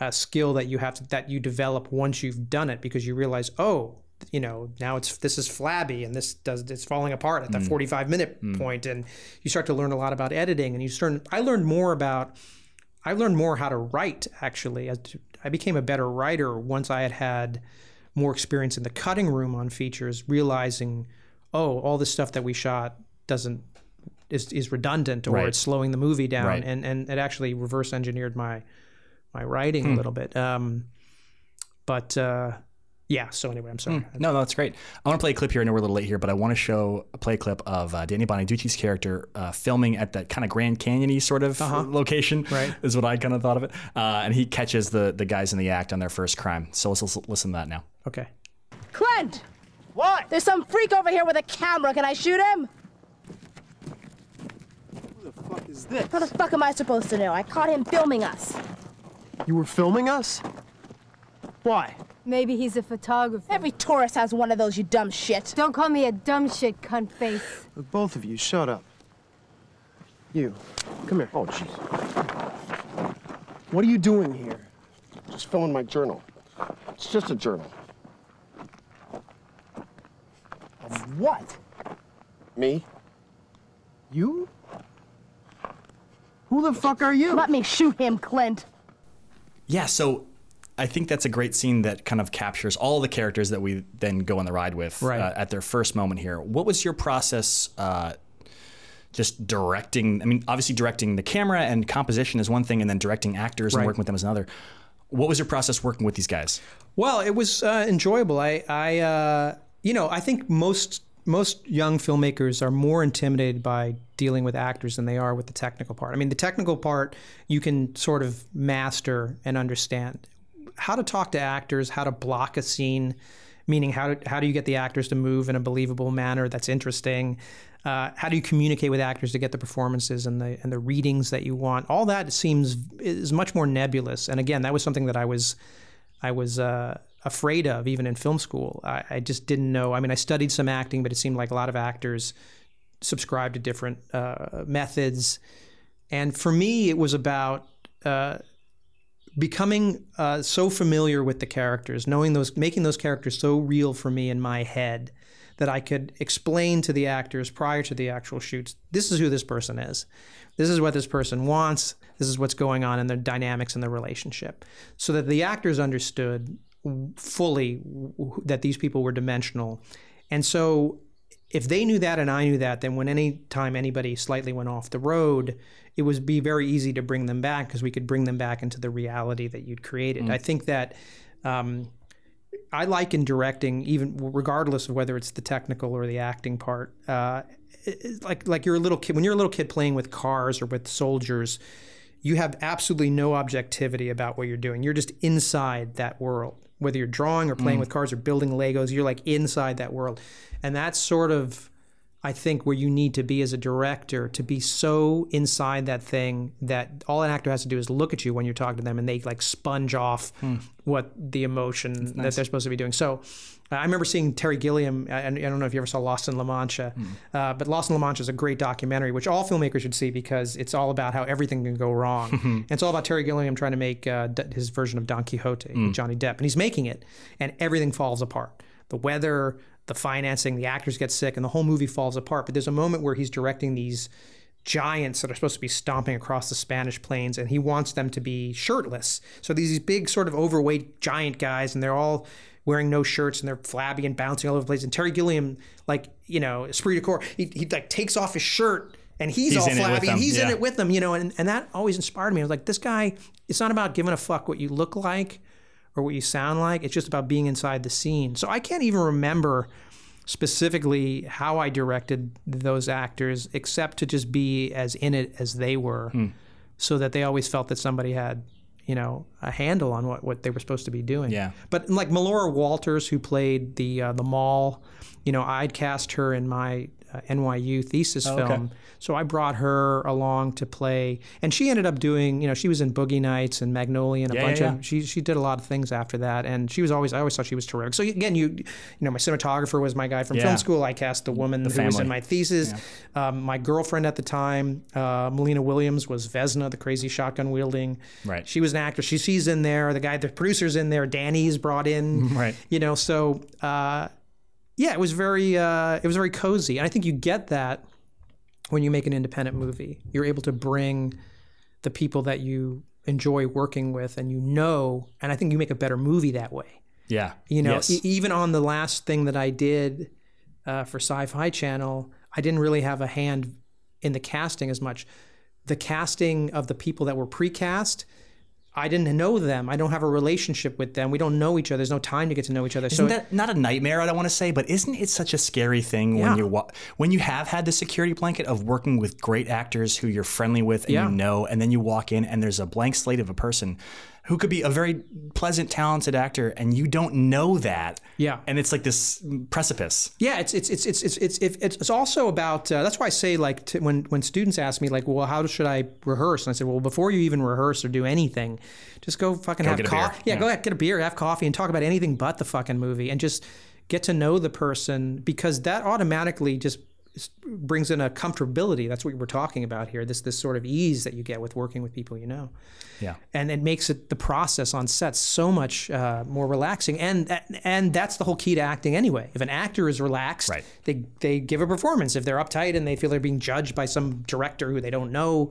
a skill that you have to, that you develop once you've done it because you realize oh you know now it's this is flabby and this does it's falling apart at the mm. 45 minute mm. point and you start to learn a lot about editing and you start I learned more about I learned more how to write actually. I became a better writer once I had had more experience in the cutting room on features realizing oh all this stuff that we shot doesn't is, is redundant or Right. it's slowing the movie down Right. and and it actually reverse engineered my my writing a little bit um but uh yeah so anyway i'm sorry No, no, that's great. I want to play a clip here. I know we're a little late here, but I want to show a play clip of uh, Danny Bonaduce's character uh, filming at that kind of Grand Canyon-y sort of location. Right. Is what I kind of thought of it. Uh, and he catches the the guys in the act on their first crime. So let's listen, listen to that now. okay Clint! What? There's some freak over here with a camera. Can I shoot him? Who the fuck is this? How the fuck am I supposed to know? I caught him filming us. You were filming us? Why? Maybe he's a photographer. Every tourist has one of those, you dumb shit. Don't call me a dumb shit, cunt face. Look, both of you, shut up. You, come here. Oh, jeez. What are you doing here? Just filling my journal. It's just a journal. Of what? Me? You? Who the fuck are you? Let me shoot him, Clint. Yeah, so I think that's a great scene that kind of captures all the characters that we then go on the ride with Right. uh, at their first moment here. What was your process? Uh, just directing. I mean, obviously directing the camera and composition is one thing, and then directing actors and working with them is another. What was your process working with these guys? Well, it was uh, enjoyable. I, I, uh, you know, I think most most young filmmakers are more intimidated by dealing with actors than they are with the technical part. I mean, the technical part you can sort of master and understand how to talk to actors, how to block a scene, meaning how do, how do you get the actors to move in a believable manner that's interesting. Uh, how do you communicate with actors to get the performances and the and the readings that you want? All that seems is much more nebulous. And again, that was something that I was I was uh, afraid of even in film school. I, I just didn't know. I mean, I studied some acting, but it seemed like a lot of actors subscribe to different uh, methods. And for me, it was about uh, becoming uh, so familiar with the characters, knowing those, making those characters so real for me in my head that I could explain to the actors prior to the actual shoots, this is who this person is. This is what this person wants. This is what's going on in the dynamics in the relationship. So that the actors understood fully that these people were dimensional. And so if they knew that and I knew that, then when any time anybody slightly went off the road, it would be very easy to bring them back because we could bring them back into the reality that you'd created. I think that um, I like in directing, even regardless of whether it's the technical or the acting part. Uh, like like you're a little kid when you're a little kid playing with cars or with soldiers, you have absolutely no objectivity about what you're doing. You're just inside that world. Whether you're drawing or playing mm. with cars or building Legos, you're like inside that world, and that's sort of I think where you need to be as a director to be so inside that thing that all an actor has to do is look at you when you're talking to them and they like sponge off what the emotion that they're supposed to be doing. So uh, I remember seeing Terry Gilliam. I, I don't know if you ever saw Lost in La Mancha, uh, but Lost in La Mancha is a great documentary, which all filmmakers should see because it's all about how everything can go wrong. and it's all about Terry Gilliam trying to make uh, D- his version of Don Quixote with Johnny Depp, and he's making it, and everything falls apart. The weather, the financing, the actors get sick, and the whole movie falls apart. But there's a moment where he's directing these giants that are supposed to be stomping across the Spanish plains, and he wants them to be shirtless. So these big, sort of overweight giant guys, and they're all wearing no shirts and they're flabby and bouncing all over the place. And Terry Gilliam, like you know, esprit de corps, he, he like takes off his shirt. And he's, He's all in it with flabby, and he's in it with them, you know, and, and that always inspired me. I was like, this guy, it's not about giving a fuck what you look like or what you sound like. It's just about being inside the scene. So I can't even remember specifically how I directed those actors, except to just be as in it as they were, Hmm. so that they always felt that somebody had, you know, a handle on what, what they were supposed to be doing. Yeah. But like Melora Walters, who played the uh, the mall, you know, I'd cast her in my NYU thesis Oh, okay. film. So I brought her along to play, and she ended up doing. You know, she was in Boogie Nights and Magnolia and a Yeah, bunch yeah, of. yeah. She she did a lot of things after that, and she was always. I always thought she was terrific. So again, you you know, my cinematographer was my guy from film school. I cast the woman the who was in my thesis. Um, my girlfriend at the time, uh, Melina Williams, was Vesna, the crazy shotgun wielding. Right. She was an actor. She, she's in there. The guy, the producer's in there. Danny's brought in. Right. You know, so uh, yeah, it was very uh, it was very cozy, and I think you get that when you make an independent movie. You're able to bring the people that you enjoy working with, and you know, and I think you make a better movie that way. Yeah. You know, Yes. e- even on the last thing that I did uh, for Sci-Fi Channel, I didn't really have a hand in the casting as much. The casting of the people that were pre-cast, I didn't know them. I don't have a relationship with them. We don't know each other. There's no time to get to know each other. Isn't so that not a nightmare? I don't want to say, but isn't it such a scary thing Yeah. when you when you have had the security blanket of working with great actors who you're friendly with and Yeah. you know, and then you walk in and there's a blank slate of a person who could be a very pleasant, talented actor, and you don't know that. Yeah. and it's like this precipice. Yeah, it's it's it's it's it's it's, it's, it's also about. Uh, that's why I say like to, when when students ask me like, well, how should I rehearse? And I said, well, before you even rehearse or do anything, just go fucking have coffee. Yeah, Yeah. go ahead, get a beer, have coffee, and talk about anything but the fucking movie, and just get to know the person because that automatically just brings in a comfortability. That's what we're talking about here. This this sort of ease that you get with working with people you know Yeah, and it makes it the process on set so much uh, more relaxing and and that's the whole key to acting anyway if an actor is relaxed Right. they they give a performance if they're uptight and they feel they're being judged by some director who they don't know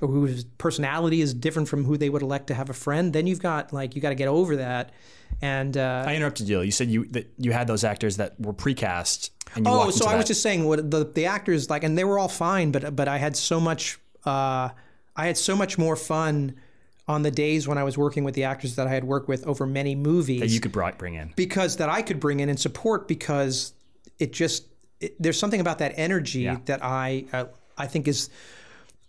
or whose personality is different from who they would elect to have a friend then you've got like you got to get over that and uh, I interrupted you. You said you that you had those actors that were precast. Oh, so I was just saying what the the actors like, and they were all fine, but but I had so much uh, I had so much more fun on the days when I was working with the actors that I had worked with over many movies that you could bring in. because that I could bring in and support because it just it, there's something about that energy Yeah. that I uh, I think is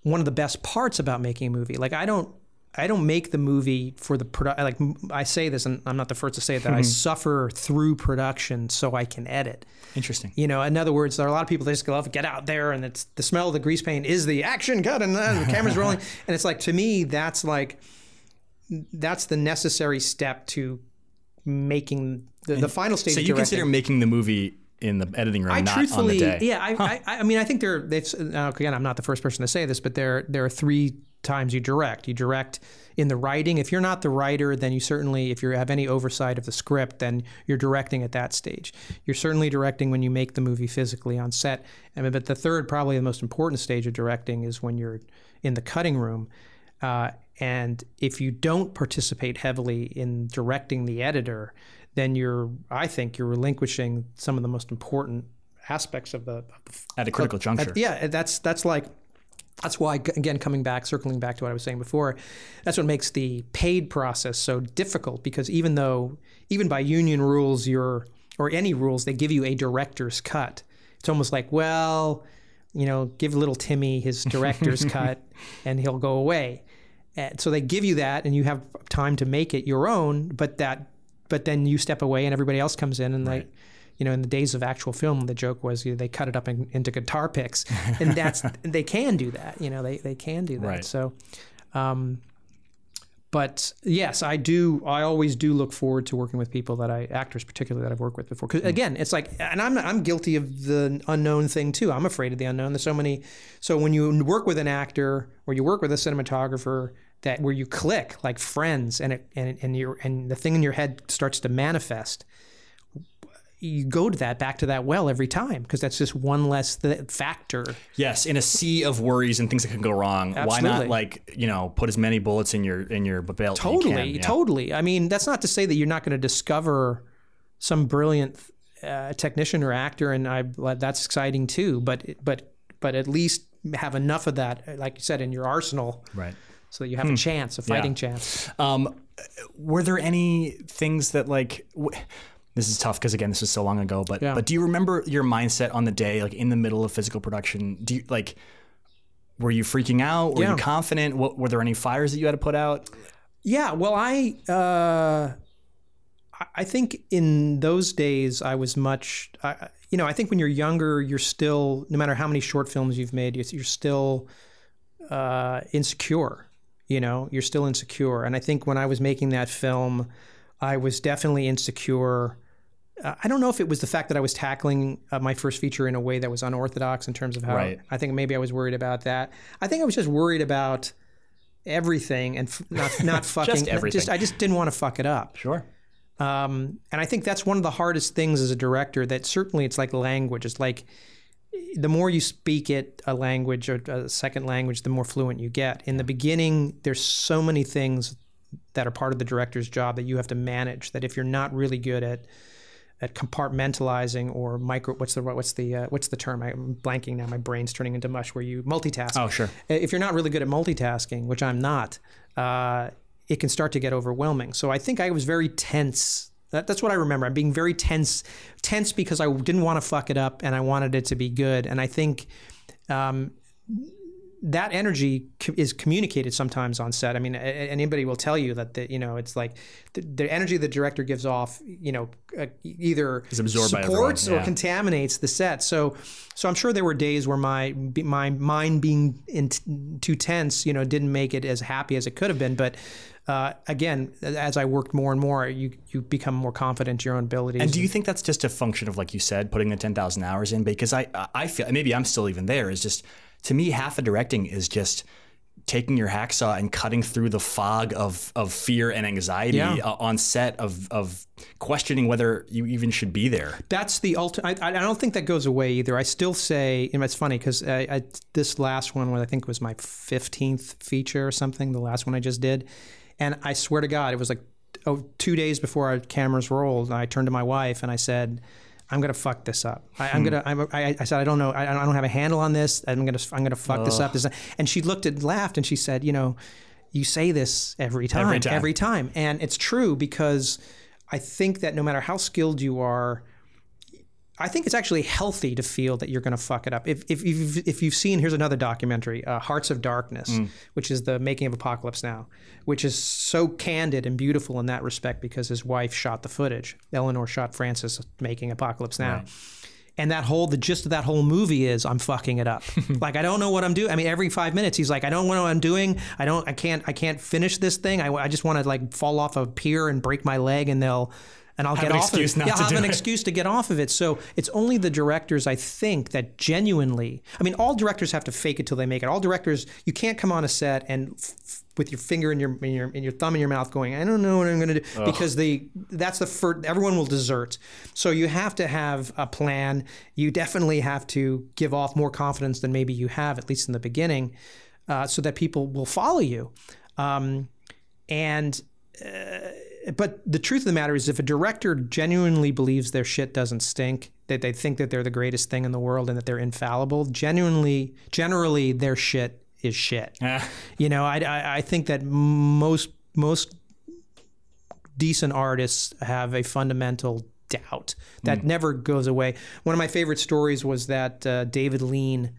one of the best parts about making a movie. Like I don't I don't make the movie for the produ- like I say this and I'm not the first to say it that I suffer through production so I can edit. Interesting. You know, in other words, there are a lot of people that just go, off, get out there, and it's the smell of the grease paint is the action cut, and then the camera's rolling, and it's like to me, that's like that's the necessary step to making the, the final stage. So you directing. consider making the movie in the editing room, I not truthfully, on the day. yeah, I, I, I mean, I think there. Uh, again, I'm not the first person to say this, but there, there are three times you direct. You direct in the writing. If you're not the writer, then you certainly, if you have any oversight of the script, then you're directing at that stage. You're certainly directing when you make the movie physically on set. I mean, but the third, probably the most important stage of directing, is when you're in the cutting room. Uh, and if you don't participate heavily in directing the editor, then you're, I think, you're relinquishing some of the most important aspects of the, of the At a critical juncture. yeah, that's that's like that's why again coming back circling back to what I was saying before, that's what makes the paid process so difficult because even though even by union rules you're or any rules they give you a director's cut. It's almost like, well, you know, give little Timmy his director's cut and he'll go away. And so they give you that and you have time to make it your own, but that but then you step away and everybody else comes in and they you know, in the days of actual film, the joke was you know, they cut it up in, into guitar picks, and that's they can do that. You know, they they can do that. Right. So, um, but yes, I do. I always do look forward to working with people that I actors, particularly that I've worked with before. Because again, it's like, and I'm I'm guilty of the unknown thing too. I'm afraid of the unknown. There's so many. So when you work with an actor or you work with a cinematographer that where you click like friends, and it and and your and the thing in your head starts to manifest you go to that back to that well every time because that's just one less th- factor. Yes, in a sea of worries and things that can go wrong, why not like you know put as many bullets in your in your belt? that you Totally, can, yeah. totally. I mean, that's not to say that you're not going to discover some brilliant uh, technician or actor, and I that's exciting too. But but but at least have enough of that, like you said, in your arsenal, Right. so that you have a chance, a fighting chance. Um, were there any things that like? W- this is tough because again, this was so long ago. But Yeah. but do you remember your mindset on the day, like in the middle of physical production? Do you like? Were you freaking out? Were Yeah. you confident? What, were there any fires that you had to put out? Yeah, well, I uh, I- think in those days I was much, I you know, I think when you're younger, you're still, no matter how many short films you've made, you're, you're still uh, insecure. You know, you're still insecure. And I think when I was making that film, I was definitely insecure. Uh, I don't know if it was the fact that I was tackling uh, my first feature in a way that was unorthodox in terms of how. Right. I think maybe I was worried about that. I think I was just worried about everything and f- not not fucking. just everything. Just I just didn't want to fuck it up. Sure. Um, and I think that's one of the hardest things as a director. That certainly it's like language. It's like the more you speak it, a language or a second language, the more fluent you get. In the beginning, there's so many things that are part of the director's job that you have to manage. That if you're not really good at at compartmentalizing or micro, what's the what's the uh, what's the term? I'm blanking now. My brain's turning into mush. Where you multitask. Oh, sure. If you're not really good at multitasking, which I'm not, uh, it can start to get overwhelming. So I think I was very tense. That, that's what I remember. I'm being very tense, tense because I didn't want to fuck it up and I wanted it to be good. And I think um, that energy co- is communicated sometimes on set. I mean, a- anybody will tell you that the, you know it's like the, the energy the director gives off, you know, uh, either Is absorbed by everyone, supports or contaminates the set. So, so I'm sure there were days where my my mind being in, too tense, you know, didn't make it as happy as it could have been. But uh, again, as I worked more and more, you you become more confident in your own abilities. And do you think that's just a function of, like you said, putting the 10,000 hours in? Because I, I feel, maybe I'm still even there, is just, to me, half of directing is just taking your hacksaw and cutting through the fog of, of fear and anxiety Yeah. uh, on set of, of questioning whether you even should be there. that's the ultimate. I, I don't think that goes away either. I still say, and it's funny because I, I, this last one, what I think was my 15th feature or something, the last one I just did. And I swear to God, it was like oh, two days before our cameras rolled. And I turned to my wife and I said, I'm gonna fuck this up. I, I'm hmm. gonna. I'm, I, I said I don't know. I, I don't have a handle on this. I'm gonna. I'm gonna fuck this up. This, and she looked and laughed and she said, you know, you say this every time, Every time. every time, and it's true because I think that no matter how skilled you are, I think it's actually healthy to feel that you're going to fuck it up. If, if, if, if you've seen, here's another documentary, uh, Hearts of Darkness, which is the making of Apocalypse Now, which is so candid and beautiful in that respect because his wife shot the footage. Eleanor shot Francis making Apocalypse Now. And that whole, the gist of that whole movie is I'm fucking it up. like I don't know what I'm doing. I mean, every five minutes he's like, I don't know what I'm doing. I don't, I can't, I can't finish this thing. I, I just want to like fall off a pier and break my leg, and they'll, and I'll get an off excuse of it. not yeah, to I'll have an it. excuse to get off of it. So it's only the directors, I think, that genuinely. I mean, all directors have to fake it till they make it. All directors, you can't come on a set and f- with your finger in your in your in your thumb in your mouth, going, I don't know what I'm going to do, because the that's the first. Everyone will desert. So you have to have a plan. You definitely have to give off more confidence than maybe you have, at least in the beginning, uh, so that people will follow you. Um, and but the truth of the matter is if a director genuinely believes their shit doesn't stink that they think that they're the greatest thing in the world and that they're infallible genuinely generally their shit is shit. You know I, I, I think that most most decent artists have a fundamental doubt that never goes away. One of my favorite stories was that uh, david lean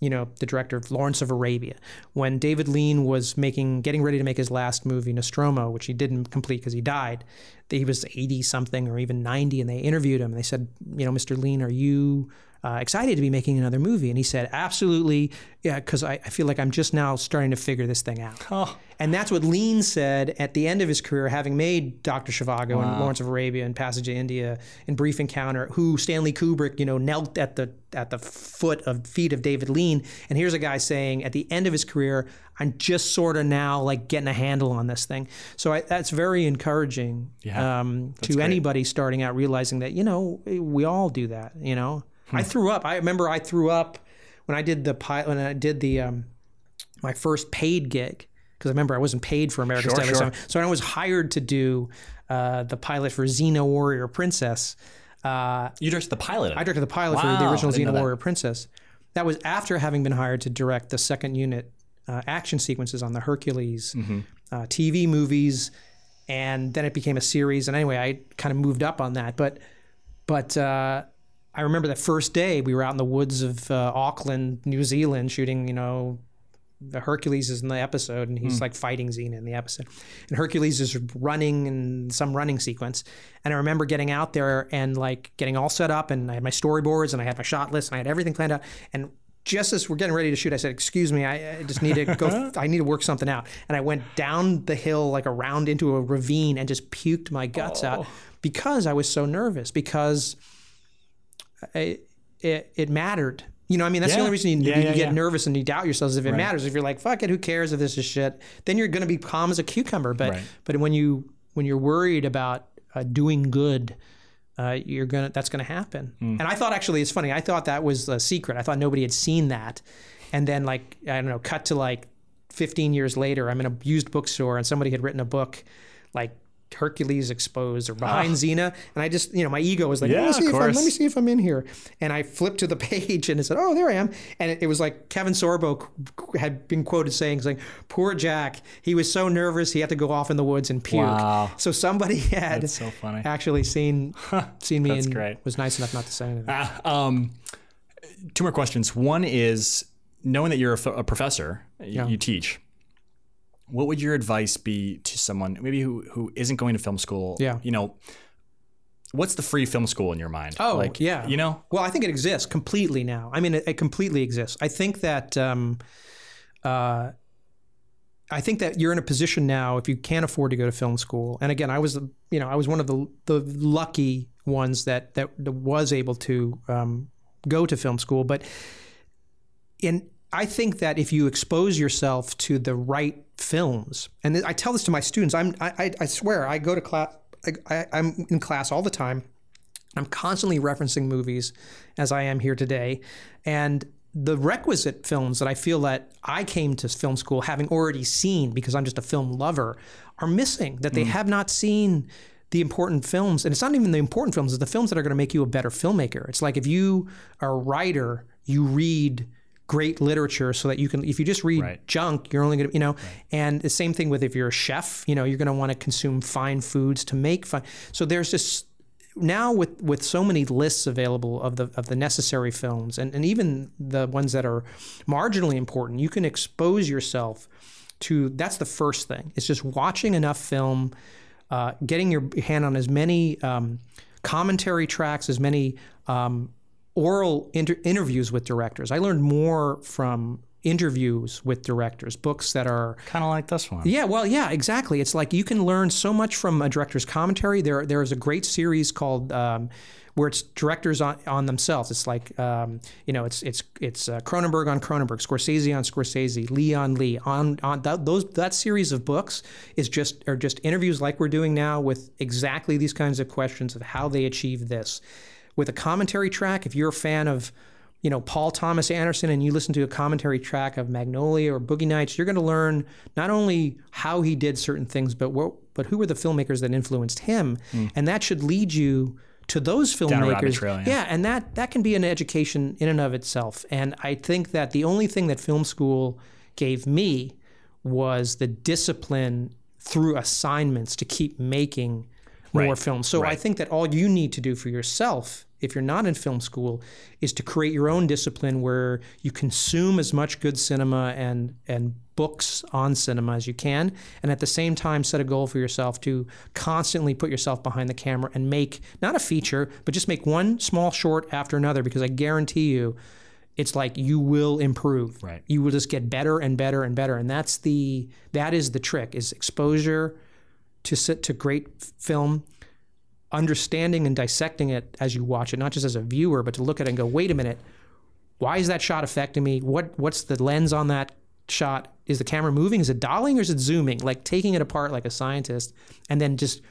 you know, the director of Lawrence of Arabia, when David Lean was making, getting ready to make his last movie, Nostromo, which he didn't complete because he died. He was 80 something or even 90, and they interviewed him. And they said, you know, Mr. Lean, are you uh, excited to be making another movie? And he said, absolutely, yeah, because I, I feel like I'm just now starting to figure this thing out. And that's what Lean said at the end of his career, having made Dr. Zhivago and Lawrence of Arabia and Passage to India and Brief Encounter, who Stanley Kubrick, you know, knelt at the at the foot of feet of David Lean. And here's a guy saying at the end of his career, I'm just sort of now like getting a handle on this thing. So I, that's very encouraging Yeah, um, to great. anybody starting out, realizing that you know we all do that. You know, I threw up. I remember I threw up when I did the pilot when I did the um, my first paid gig because I remember I wasn't paid for American Sure, Style. sure. So I was hired to do uh, the pilot for Xena Warrior Princess. Uh, You directed the pilot. I directed the pilot for the original Xena. Warrior Princess. That was after having been hired to direct the second unit uh, action sequences on the Hercules Mm-hmm. uh, TV movies, and then it became a series. And anyway, I kind of moved up on that. But but uh, I remember that first day we were out in the woods of uh, Auckland, New Zealand, shooting you know the Hercules is in the episode, and he's like fighting Xena in the episode, and Hercules is running in some running sequence, and I remember getting out there and like getting all set up, and I had my storyboards, and I had my shot list, and I had everything planned out, and just as we're getting ready to shoot, I said, "Excuse me, I, I just need to go. I need to work something out." And I went down the hill, like around into a ravine, and just puked my guts out because I was so nervous. Because It it mattered. You know, I mean, that's the only reason you, Yeah, you yeah, get yeah. nervous and you doubt yourselves is if it matters. If you're like, "Fuck it, who cares if this is shit?" Then you're going to be calm as a cucumber. But Right. but when you when you're worried about uh, doing good, uh, you're gonna that's gonna happen. Hmm. And I thought actually it's funny. I thought that was a secret. I thought nobody had seen that. And then like I don't know, cut to like 15 years later, I'm in a used bookstore and somebody had written a book like Hercules exposed or behind Xena, and I just you know my ego was like Ah. Yeah, let, me see if I'm, let me see if I'm in here, and I flipped to the page and it said oh there I am, and it, it was like Kevin Sorbo had been quoted saying like poor Jack he was so nervous he had to go off in the woods and puke. Wow. So somebody had so funny. actually seen seen me That's and great. was nice enough not to say anything. Ah, um, two more questions. One is knowing that you're a, f- a professor, Yeah. you teach. What would your advice be to someone maybe who who isn't going to film school? Yeah. you know, what's the free film school in your mind? Oh, like, yeah. you know, Well, I think it exists completely now. I mean, it, it completely exists. I think that um, uh, I think that you're in a position now if you can't afford to go to film school. And again, I was you know I was one of the the lucky ones that that, that was able to um, go to film school, but in I think that if you expose yourself to the right films, and I tell this to my students, I'm I, I- swear I go to class, I, I, I'm in class all the time. I'm constantly referencing movies as I am here today. And the requisite films that I feel that I came to film school having already seen because I'm just a film lover are missing, that they hmm. have not seen the important films. And it's not even the important films, it's the films that are going to make you a better filmmaker. It's like if you are a writer, you read great literature so that you can if you just read Right. junk you're only going to you know and the same thing with if you're a chef you know you're going to want to consume fine foods to make fine so there's just now with with so many lists available of the of the necessary films and, and even the ones that are marginally important you can expose yourself to that's the first thing it's just watching enough film uh, getting your hand on as many um, commentary tracks as many um, oral inter- interviews with directors i learned more from interviews with directors books that are kind of like this one. yeah, well, yeah, exactly. It's like you can learn so much from a director's commentary. There, there is a great series called um, where it's directors on, on themselves. It's like um, you know, it's it's it's uh, Cronenberg on Cronenberg, Scorsese on Scorsese, Lee on Lee. On on that, those that series of books is just are just interviews like we're doing now with exactly these kinds of questions of how they achieve this. With a commentary track, if you're a fan of you know Paul Thomas Anderson and you listen to a commentary track of Magnolia or Boogie Nights, you're going to learn not only how he did certain things, but what, but who were the filmmakers that influenced him, and that should lead you to those filmmakers. trail, yeah. and that that can be an education in and of itself. And I think that the only thing that film school gave me was the discipline through assignments to keep making more Right. films. So I think that all you need to do for yourself, if you're not in film school, is to create your own discipline where you consume as much good cinema and and books on cinema as you can, and at the same time set a goal for yourself to constantly put yourself behind the camera and make not a feature, but just make one small short after another. Because I guarantee you, it's like you will improve. Right. You will just get better and better and better, and that's the that is the trick is exposure to sit to great film, understanding and dissecting it as you watch it, not just as a viewer, but to look at it and go, wait a minute, why is that shot affecting me? What what's the lens on that shot? Is the camera moving? Is it dollying or is it zooming? Like taking it apart like a scientist, and then just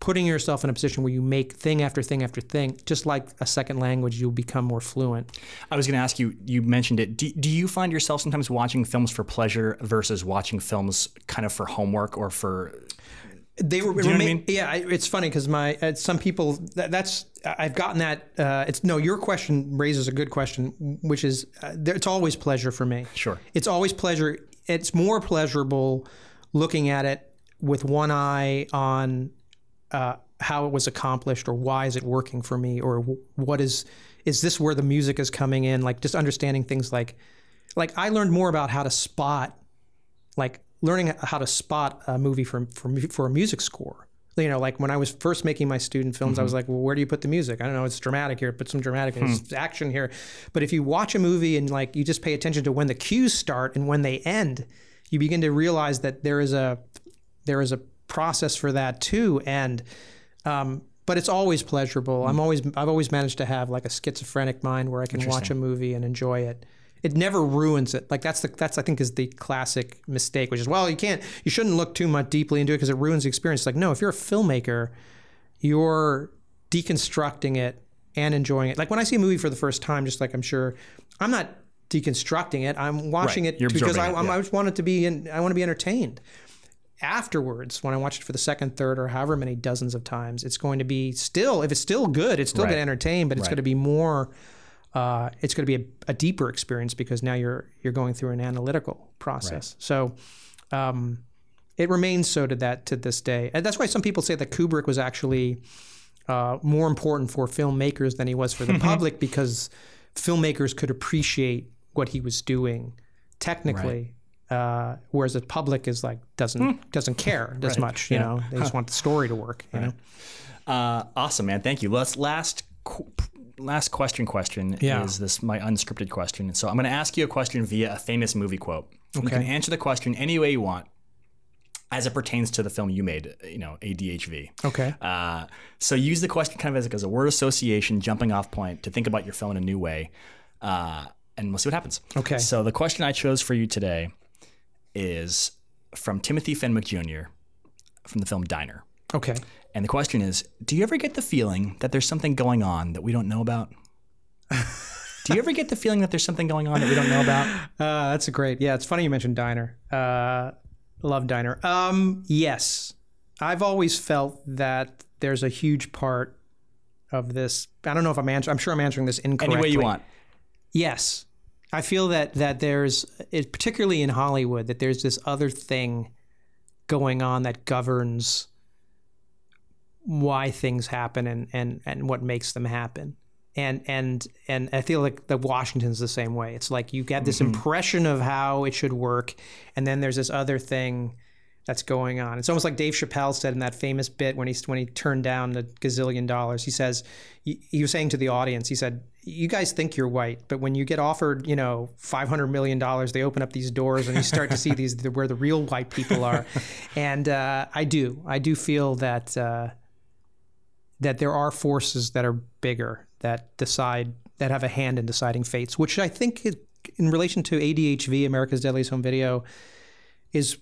putting yourself in a position where you make thing after thing after thing, just like a second language, you'll become more fluent. I was going to ask you. You mentioned it. Do, do you find yourself sometimes watching films for pleasure versus watching films kind of for homework or for? They were, what I mean? yeah. It's funny because my uh, some people that, that's I've gotten that. Uh, it's no, your question raises a good question, which is uh, there, it's always pleasure for me. Sure. it's always pleasure. It's more pleasurable looking at it with one eye on uh, how it was accomplished or why is it working for me or what is is this where the music is coming in like just understanding things like like I learned more about how to spot, like learning how to spot a movie for for for a music score. You know, like when I was first making my student films, I was mm-hmm. like, well, where do you put the music? I don't know. It's dramatic here. Put some dramatic. Hmm. It's action here. But if you watch a movie and like you just pay attention to when the cues start and when they end, you begin to realize that there is a there is a process for that too. And um, but it's always pleasurable. I'm hmm. always I've always managed to have like a schizophrenic mind where I can watch a movie and enjoy it. It never ruins it. Like that's the that's I think is the classic mistake, which is well you can't you shouldn't look too much deeply into it because it ruins the experience. It's Like no, if you're a filmmaker, you're deconstructing it and enjoying it. Like when I see a movie for the first time, just like I'm sure I'm not deconstructing it. I'm watching Right. it You're because I, it, yeah. I just want it to be in, I want to be entertained afterwards when I watch it for the second, third, or however many dozens of times, it's going to be still, if it's still good, it's still Right. going to entertain, but it's Right. going to be more, uh, it's going to be a, a deeper experience because now you're you're going through an analytical process. So um, it remains so to that to this day, and that's why some people say that Kubrick was actually uh, more important for filmmakers than he was for the public because filmmakers could appreciate what he was doing technically. Uh, whereas the public is like doesn't doesn't care as much, you know. They just want the story to work, you know. Uh, awesome, man. Thank you. Let's last qu- last question. Question Yeah. is this my unscripted question? So I'm going to ask you a question via a famous movie quote. You can Okay. answer the question any way you want, as it pertains to the film you made. You know, ADHV. Okay. Uh, so use the question kind of as, as a word association, jumping off point to think about your film in a new way, uh, and we'll see what happens. Okay. So the question I chose for you today is from Timothy Fenwick Jr. from the film Diner. Okay. And the question is Do you ever get the feeling that there's something going on that we don't know about? Do you ever get the feeling that there's something going on that we don't know about? Uh, that's a great. Yeah, it's funny you mentioned Diner. Uh, love Diner. Um, yes, I've always felt that there's a huge part of this. I don't know if I'm answering. I'm sure I'm answering this Any incorrectly. way you want. Yes, I feel that that there's, it, particularly in Hollywood, that there's this other thing going on that governs why things happen and and and what makes them happen. And and and I feel like that Washington's the same way. It's like you get this impression of how it should work, and then there's this other thing that's going on. It's almost like Dave Chappelle said in that famous bit when he when he turned down the gazillion dollars. He says he, he was saying to the audience, he said, "You guys think you're white, but when you get offered, you know, five hundred million dollars, they open up these doors and you start to see these where the real white people are." and uh, I do, I do feel that uh, that there are forces that are bigger that decide that have a hand in deciding fates, which I think is, in relation to ADHV, America's Deadliest Home Video, is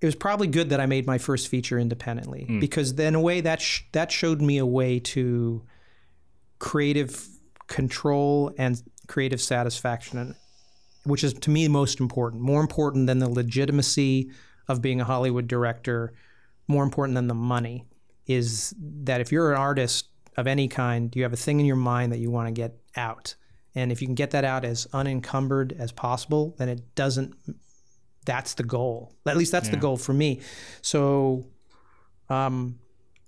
it was probably good that I made my first feature independently hmm. because then a way that sh- that showed me a way to creative control and creative satisfaction, which is to me most important, more important than the legitimacy of being a Hollywood director, more important than the money, is that if you're an artist of any kind, you have a thing in your mind that you want to get out. And if you can get that out as unencumbered as possible, then it doesn't that's the goal. At least that's the goal for me. So, um,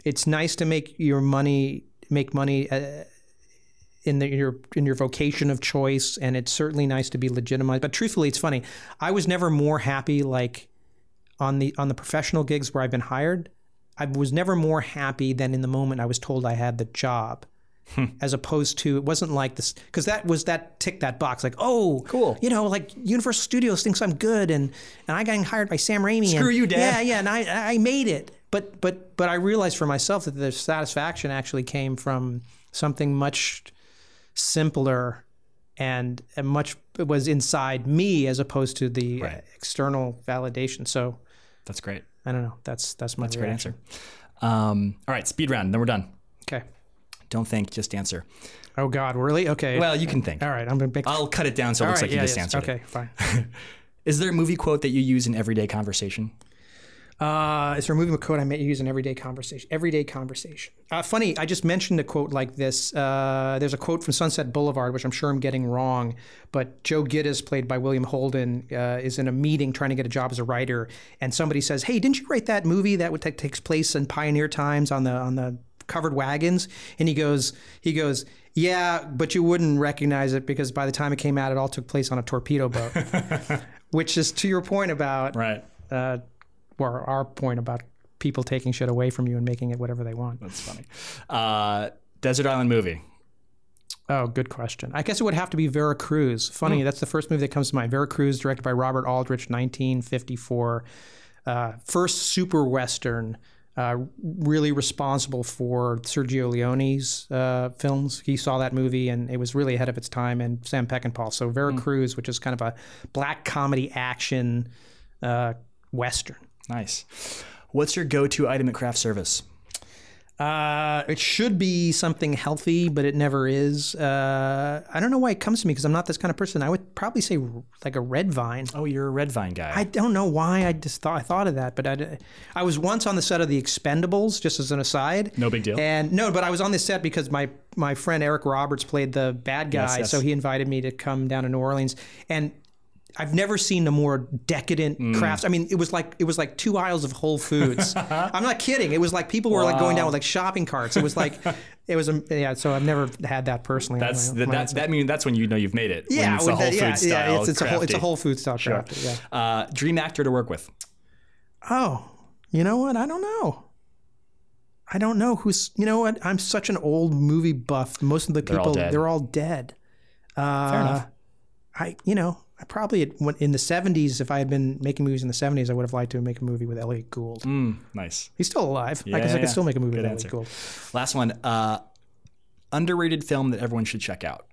it's nice to make your money make money uh, in the, your in your vocation of choice, and it's certainly nice to be legitimized. But truthfully, it's funny. I was never more happy like on the on the professional gigs where I've been hired. I was never more happy than in the moment I was told I had the job hmm. as opposed to it wasn't like this because that was that tick that box like oh Cool. you know like Universal Studios thinks I'm good and and I got hired by Sam Raimi Screw and, you, Dad. yeah yeah and I I made it but but but I realized for myself that the satisfaction actually came from something much simpler and, and much it was inside me as opposed to the Right. external validation so That's great. I don't know that's that's my That's a great answer. Um, all right, speed round. Then we're done. okay Don't think, just answer. oh God really okay Well, you can think. all right I'm gonna make I'll cut it down so it all looks right like you just yes, answered okay it. fine. Is there a movie quote that you use in everyday conversation? Uh, it's removing a quote I may use in everyday conversation. Everyday conversation. Uh, funny, I just mentioned a quote like this. Uh, there's a quote from Sunset Boulevard, which I'm sure I'm getting wrong, but Joe Gittes, played by William Holden, uh, is in a meeting trying to get a job as a writer, and somebody says, "Hey, didn't you write that movie that would take takes place in pioneer times on the on the covered wagons, and he goes, he goes, yeah, but you wouldn't recognize it because by the time it came out, it all took place on a torpedo boat, which is to your point about Right. uh, or our point about people taking shit away from you and making it whatever they want. That's funny. Uh, Desert Island movie. Oh, good question. I guess it would have to be Vera Cruz. Funny, that's the first movie that comes to mind. Vera Cruz, directed by Robert Aldrich, 1954. Uh, first super western, uh, really responsible for Sergio Leone's uh, films. He saw that movie and it was really ahead of its time. And Sam Peckinpah. So Vera Cruz, which is kind of a black comedy action uh, western. Nice. What's your go-to item at craft service? Uh, it should be something healthy, but it never is. Uh, I don't know why it comes to me because I'm not this kind of person. I would probably say like a red vine. Oh, you're a red vine guy. I don't know why I just thought I thought of that, but I, I was once on the set of The Expendables, just as an aside. No big deal. And no, but I was on this set because my my friend Eric Roberts played the bad guy, Yes, yes. so he invited me to come down to New Orleans and. I've never seen a more decadent Mm. crafts. I mean, it was like it was like two aisles of Whole Foods. I'm not kidding. It was like people were like going down with like shopping carts. It was like it was um, yeah. So I've never had that personally. that's my- that, my that's that mean that's when you know you've made it. when yeah, it's a whole the- yeah, food style. yeah, it's, it's a whole it's a whole food style Sure. crafty, Yeah. Uh, dream actor to work with. Oh, you know what? I don't know. I don't know who's. You know what? I'm such an old movie buff. Most of the They're all people dead. they're all dead. Uh, Fair enough. I you know I probably in the 70s if I had been making movies in the 70s I would have liked to make a movie with Elliot Gould. Mm, nice. He's still alive. I Yeah, guess I yeah. could still make a movie Good with answer. Elliot Gould. Last one. Uh, underrated film that everyone should check out.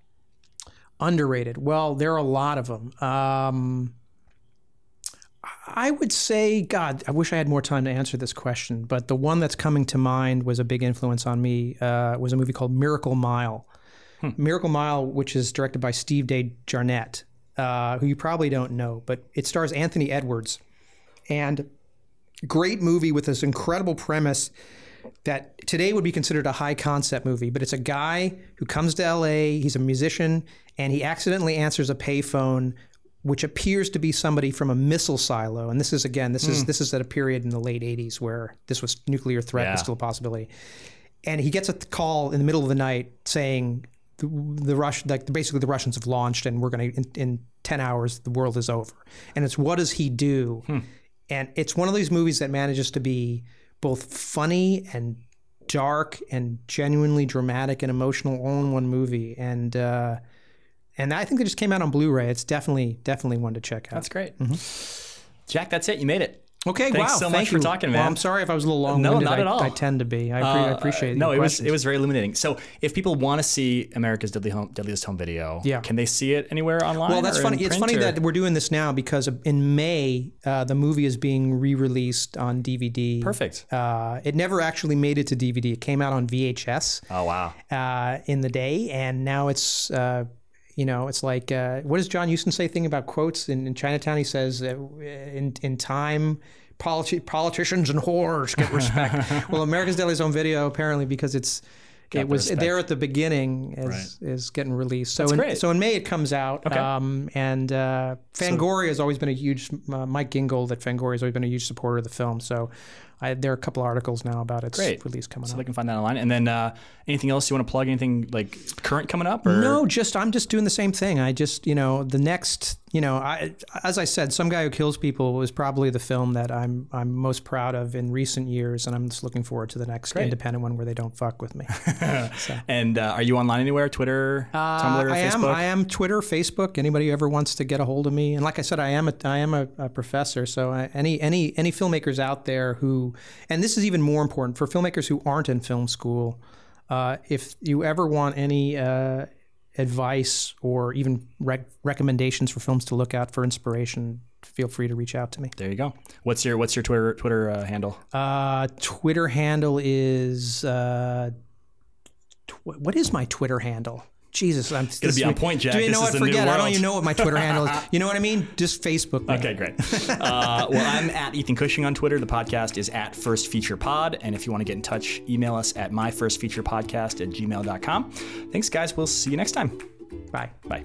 Underrated. Well, there are a lot of them. Um, I would say, God, I wish I had more time to answer this question, but the one that's coming to mind was a big influence on me. Uh, was a movie called Miracle Mile. Miracle Mile, which is directed by Steve De Jarnatt, uh, who you probably don't know, but it stars Anthony Edwards, and great movie with this incredible premise that today would be considered a high concept movie, but it's a guy who comes to LA, he's a musician, and he accidentally answers a payphone which appears to be somebody from a missile silo. And this is again, this is this is at a period in the late 80s where this was nuclear threat was still a possibility. And he gets a call in the middle of the night saying the, the Rush like basically the Russians have launched and we're going to in, in 10 hours the world is over. And it's what does he do? And it's one of these movies that manages to be both funny and dark and genuinely dramatic and emotional all in one movie. And uh, and I think it just came out on Blu-ray. It's definitely definitely one to check out. That's great. Jack, that's it. You made it. Okay, Thanks wow. so thank much for you. talking, Well, man. I'm sorry if I was a little long. No, not I, at all. I tend to be. I, pre- I appreciate. No, it was it was very illuminating. So, if people want to see America's Deadly Home, Deadliest Home Video, Yeah. can they see it anywhere online? Well, that's funny. It's funny or- that we're doing this now because in May uh, the movie is being re-released on DVD. Perfect. Uh, it never actually made it to DVD. It came out on VHS Oh wow. uh, in the day, and now it's. You know, it's like uh, what does John Huston say? Thing about quotes in, in Chinatown. He says, uh, "In in time, politi- politicians and whores get respect." well, America's Deadliest Home Video apparently because it's it was respect. there at the beginning is is getting released. So in, great. so in May it comes out. Okay. Um, and uh, Fangoria has always been a huge uh, Mike Gingold at Fangoria has always been a huge supporter of the film. So I, there are a couple articles now about its Great. release coming So up. So they can find that online. And then uh, anything else you want to plug? Anything like current coming up? Or? No, just I'm just doing the same thing. I just you know the next you know I as I said, some guy who kills people was probably the film that I'm I'm most proud of in recent years, and I'm just looking forward to the next independent one where they don't fuck with me. And uh, are you online anywhere? Twitter, Tumblr, Uh, I am. Facebook? I am Twitter, Facebook. Anybody who ever wants to get a hold of me, and like I said, I am. A, I am a, a professor. So I, any any any filmmakers out there who, and this is even more important for filmmakers who aren't in film school. Uh, if you ever want any uh, advice or even rec- recommendations for films to look out for inspiration, feel free to reach out to me. There you go. What's your What's your Twitter Twitter uh, handle? Uh, Twitter handle is uh, tw- what is my Twitter handle? Jesus, I'm gonna be on point, Jack. Do you This know what? Forget. I don't even know what my Twitter handle is. You know what I mean? Just Facebook. me. Okay, great. Uh, well, I'm at Ethan Cushing on Twitter. The podcast is at First Feature Pod. And if you want to get in touch, email us at myfirstfeaturepodcast at gmail.com. Thanks, guys. We'll see you next time. Bye. Bye.